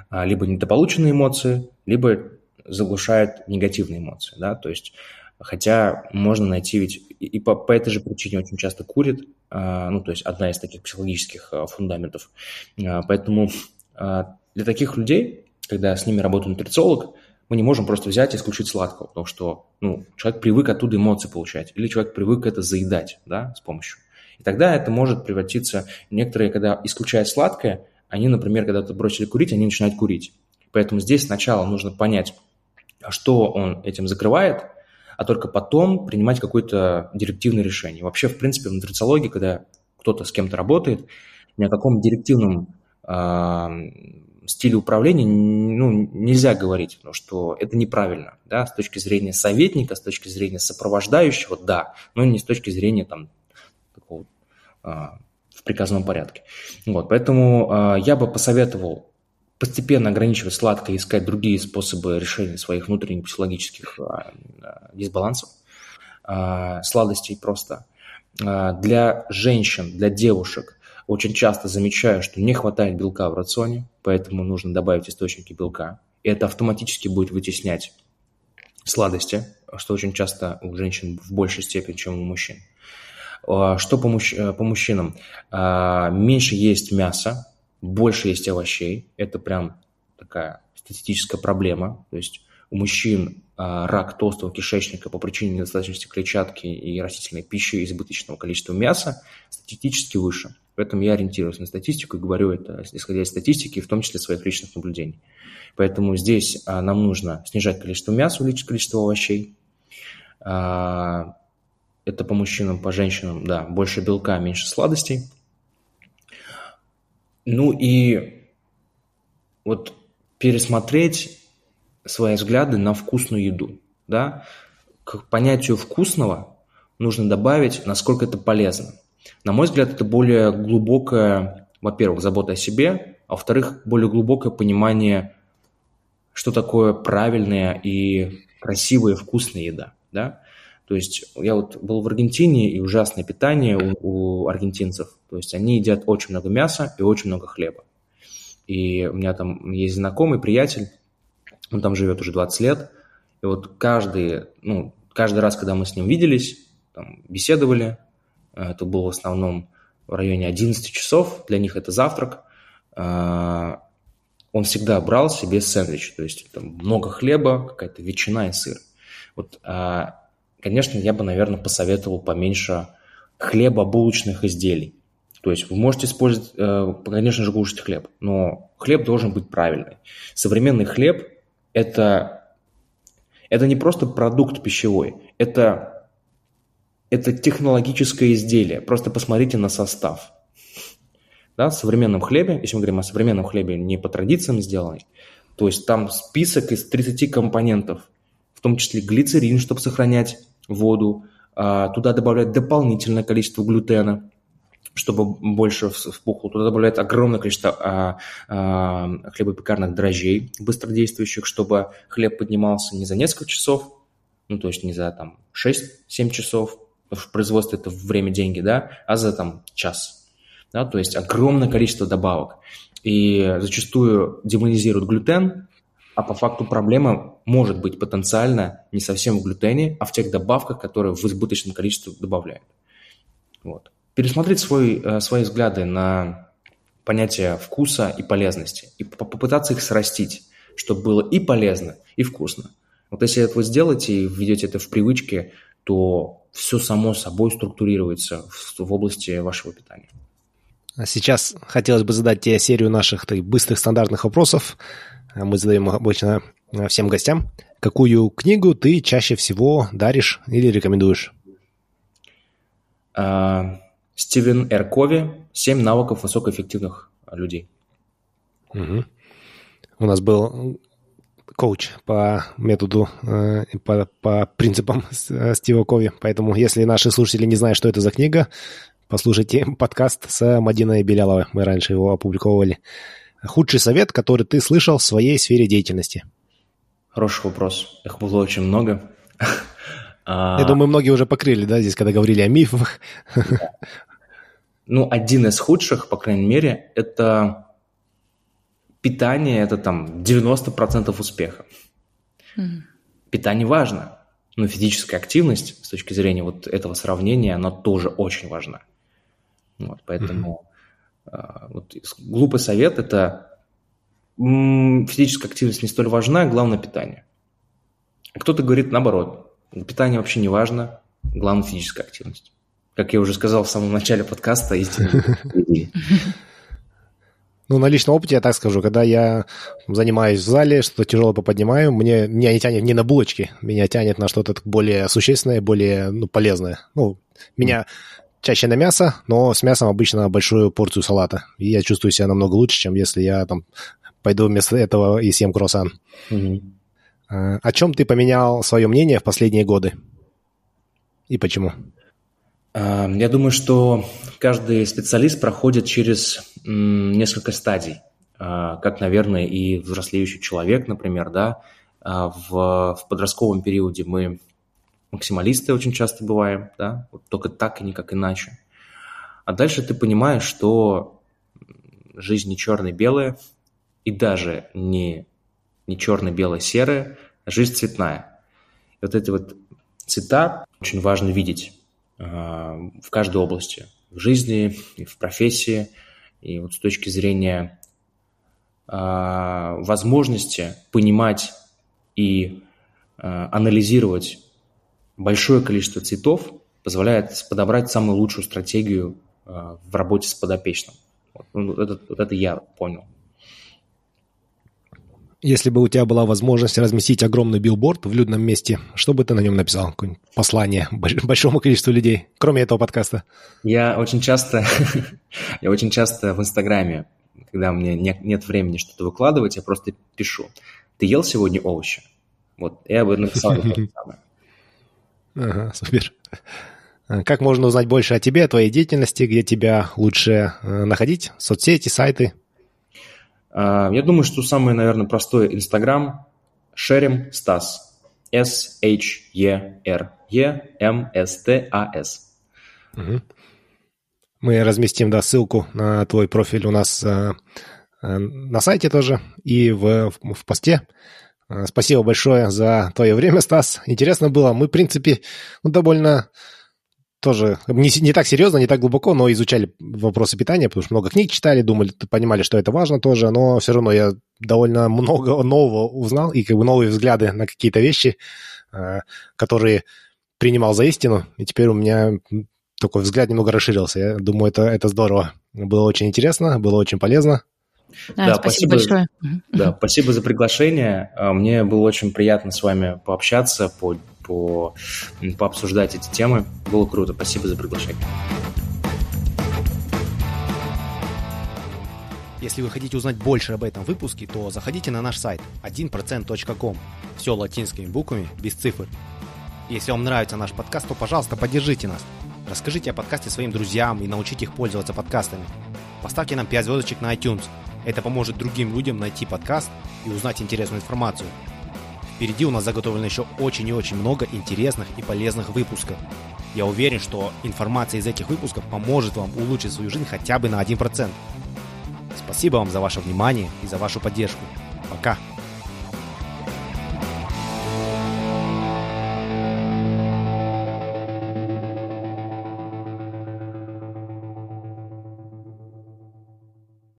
а, либо недополученные эмоции, либо заглушают негативные эмоции. Да? То есть, хотя можно найти ведь и по, по этой же причине очень часто курит, а, ну, то есть одна из таких психологических а, фундаментов. Поэтому для таких людей, когда с ними работает нутрициолог, мы не можем просто взять и исключить сладкого, потому что ну, человек привык оттуда эмоции получать, или человек привык это заедать да, с помощью. И тогда это может превратиться... Некоторые, когда исключают сладкое, они, например, когда-то бросили курить, они начинают курить. Поэтому здесь сначала нужно понять, что он этим закрывает, а только потом принимать какое-то директивное решение. Вообще, в принципе, в нутрициологии, когда кто-то с кем-то работает, ни о каком директивном стиле управления ну, нельзя говорить, потому что это неправильно, да, с точки зрения советника, с точки зрения сопровождающего, да, но не с точки зрения там такого а, в приказном порядке. Вот, поэтому а, я бы посоветовал постепенно ограничивать сладкое искать другие способы решения своих внутренних психологических а, а дисбалансов, а, сладостей просто. А, для женщин, для девушек – очень часто замечаю, что не хватает белка в рационе, поэтому нужно добавить источники белка. И это автоматически будет вытеснять сладости, что очень часто у женщин в большей степени, чем у мужчин. А, что по, мужч... Э, по мужчинам? А, меньше есть мяса, больше есть овощей. Это прям такая статистическая проблема. То есть у мужчин а, рак толстого кишечника по причине недостаточности клетчатки и растительной пищи избыточного количества мяса статистически выше. Поэтому я ориентируюсь на статистику и говорю это, исходя из статистики, в том числе своих личных наблюдений. Поэтому здесь а, нам нужно снижать количество мяса, увеличить количество овощей. А, это по мужчинам, по женщинам, да, больше белка, меньше сладостей. Ну и вот пересмотреть свои взгляды на вкусную еду. Да? К понятию вкусного нужно добавить, насколько это полезно. На мой взгляд, это более глубокое, во-первых, забота о себе, а во-вторых, более глубокое понимание, что такое правильная и красивая, вкусная еда. Да? То есть я вот был в Аргентине, и ужасное питание у, у аргентинцев. То есть они едят очень много мяса и очень много хлеба. И у меня там есть знакомый, приятель, он там живет уже 20 лет. И вот каждый, ну, каждый раз, когда мы с ним виделись, там, беседовали, это было в основном в районе 11 часов, для них это завтрак, э, он всегда брал себе сэндвич, то есть там много хлеба, какая-то ветчина и сыр. Вот, э, конечно, я бы, наверное, посоветовал поменьше хлеба, булочных изделий. То есть вы можете использовать, конечно же, кушать хлеб, но хлеб должен быть правильный. Современный хлеб это, это не просто продукт пищевой, это, это технологическое изделие. Просто посмотрите на состав. Да, в современном хлебе, если мы говорим о современном хлебе, не по традициям сделанный, то есть там список из 30 компонентов, в том числе глицерин, чтобы сохранять воду, а, туда добавляют дополнительное количество глютена, чтобы больше впухло. Туда добавляют огромное количество а, а, хлебопекарных дрожжей, быстродействующих, чтобы хлеб поднимался не за несколько часов, ну, то есть не за там 6-7 часов, в производстве это время, деньги, да, а за там час. Да, то есть огромное количество добавок. И зачастую демонизируют глютен, а по факту проблема может быть потенциально не совсем в глютене, а в тех добавках, которые в избыточном количестве добавляют. Вот пересмотреть свой, э, свои взгляды на понятие вкуса и полезности и попытаться их срастить, чтобы было и полезно, и вкусно. Вот если это вы сделаете и введете это в привычки, то все само собой структурируется в, в области вашего питания. А сейчас хотелось бы задать тебе серию наших так, быстрых стандартных вопросов. Мы задаем обычно э, всем гостям. Какую книгу ты чаще всего даришь или рекомендуешь? А, Стивен Р. Кови «Семь навыков высокоэффективных людей». Угу. У нас был коуч по методу, э, по, по принципам э, Стива Кови. Поэтому, если наши слушатели не знают, что это за книга, послушайте подкаст с Мадиной Беляловой. Мы раньше его опубликовывали. Худший совет, который ты слышал в своей сфере деятельности? Хороший вопрос. Их было очень много. Я думаю, многие уже покрыли, да, здесь, когда говорили о мифах. Ну, один из худших, по крайней мере, это питание, это там 90% успеха. Mm. Питание важно, но физическая активность с точки зрения вот этого сравнения, она тоже очень важна. Вот, поэтому mm-hmm. вот глупый совет – это физическая активность не столь важна, главное питание. А кто-то говорит наоборот, Питание вообще не важно, главное физическая активность. Как я уже сказал в самом начале подкаста, истинно. Ну, на личном опыте я так скажу, когда я занимаюсь в зале, что-то тяжелое поподнимаю, мне, меня не тянет не на булочки, меня тянет на что-то более существенное, более ну, полезное. Ну, меня чаще на мясо, но с мясом обычно большую порцию салата. И я чувствую себя намного лучше, чем если я там пойду вместо этого и съем круассан. Mm-hmm. О чем ты поменял свое мнение в последние годы? И почему? Э, я думаю, что каждый специалист проходит через несколько стадий. Э, как, наверное, и взрослеющий человек, например, да, в, в подростковом периоде мы максималисты очень часто бываем, да, вот только так и никак иначе. А дальше ты понимаешь, что жизнь не черно-белая, и даже не не черно-бело-серое, а жизнь цветная. И вот эти вот цвета очень важно видеть э, в каждой области, в жизни, в профессии, И вот с точки зрения э, возможности понимать и э, анализировать большое количество цветов позволяет подобрать самую лучшую стратегию э, в работе с подопечным. Вот, ну, это, вот это я понял. Если бы у тебя была возможность разместить огромный билборд в людном месте, что бы ты на нем написал? Какое-нибудь послание большому количеству людей, кроме этого подкаста? Я очень часто, я очень часто в Инстаграме, когда мне нет, нет времени что-то выкладывать, я просто пишу. Ты ел сегодня овощи? Вот, я бы написал то же самое. Ага, супер. Как можно узнать больше о тебе, о твоей деятельности, где тебя лучше э, находить? Соцсети, сайты? А, я думаю, что самое, наверное, простое Инстаграм. Шерим Стас. S-H-E-R-E-M-S-T-A-S. Мы разместим, да, ссылку на твой профиль у нас э, э, на сайте тоже и в, в, в посте. Э, спасибо большое за твое время, Стас. Интересно было. Мы, в принципе, ну, довольно тоже не, не так серьезно, не так глубоко, но изучали вопросы питания, потому что много книг читали, думали, понимали, что это важно тоже, но все равно я довольно много нового узнал и как бы новые взгляды на какие-то вещи, э, которые принимал за истину, и теперь у меня такой взгляд немного расширился. Я думаю, это, это здорово. Было очень интересно, было очень полезно. Да, да спасибо, спасибо большое. Да, спасибо за приглашение. А, мне было очень приятно с вами пообщаться по по, пообсуждать эти темы. Было круто. Спасибо за приглашение. Если вы хотите узнать больше об этом выпуске, то заходите на наш сайт 1%.com. Все латинскими буквами, без цифр. Если вам нравится наш подкаст, то, пожалуйста, поддержите нас. Расскажите о подкасте своим друзьям и научите их пользоваться подкастами. Поставьте нам 5 звездочек на iTunes. Это поможет другим людям найти подкаст и узнать интересную информацию. Впереди у нас заготовлено еще очень и очень много интересных и полезных выпусков. Я уверен, что информация из этих выпусков поможет вам улучшить свою жизнь хотя бы на 1%. Спасибо вам за ваше внимание и за вашу поддержку. Пока!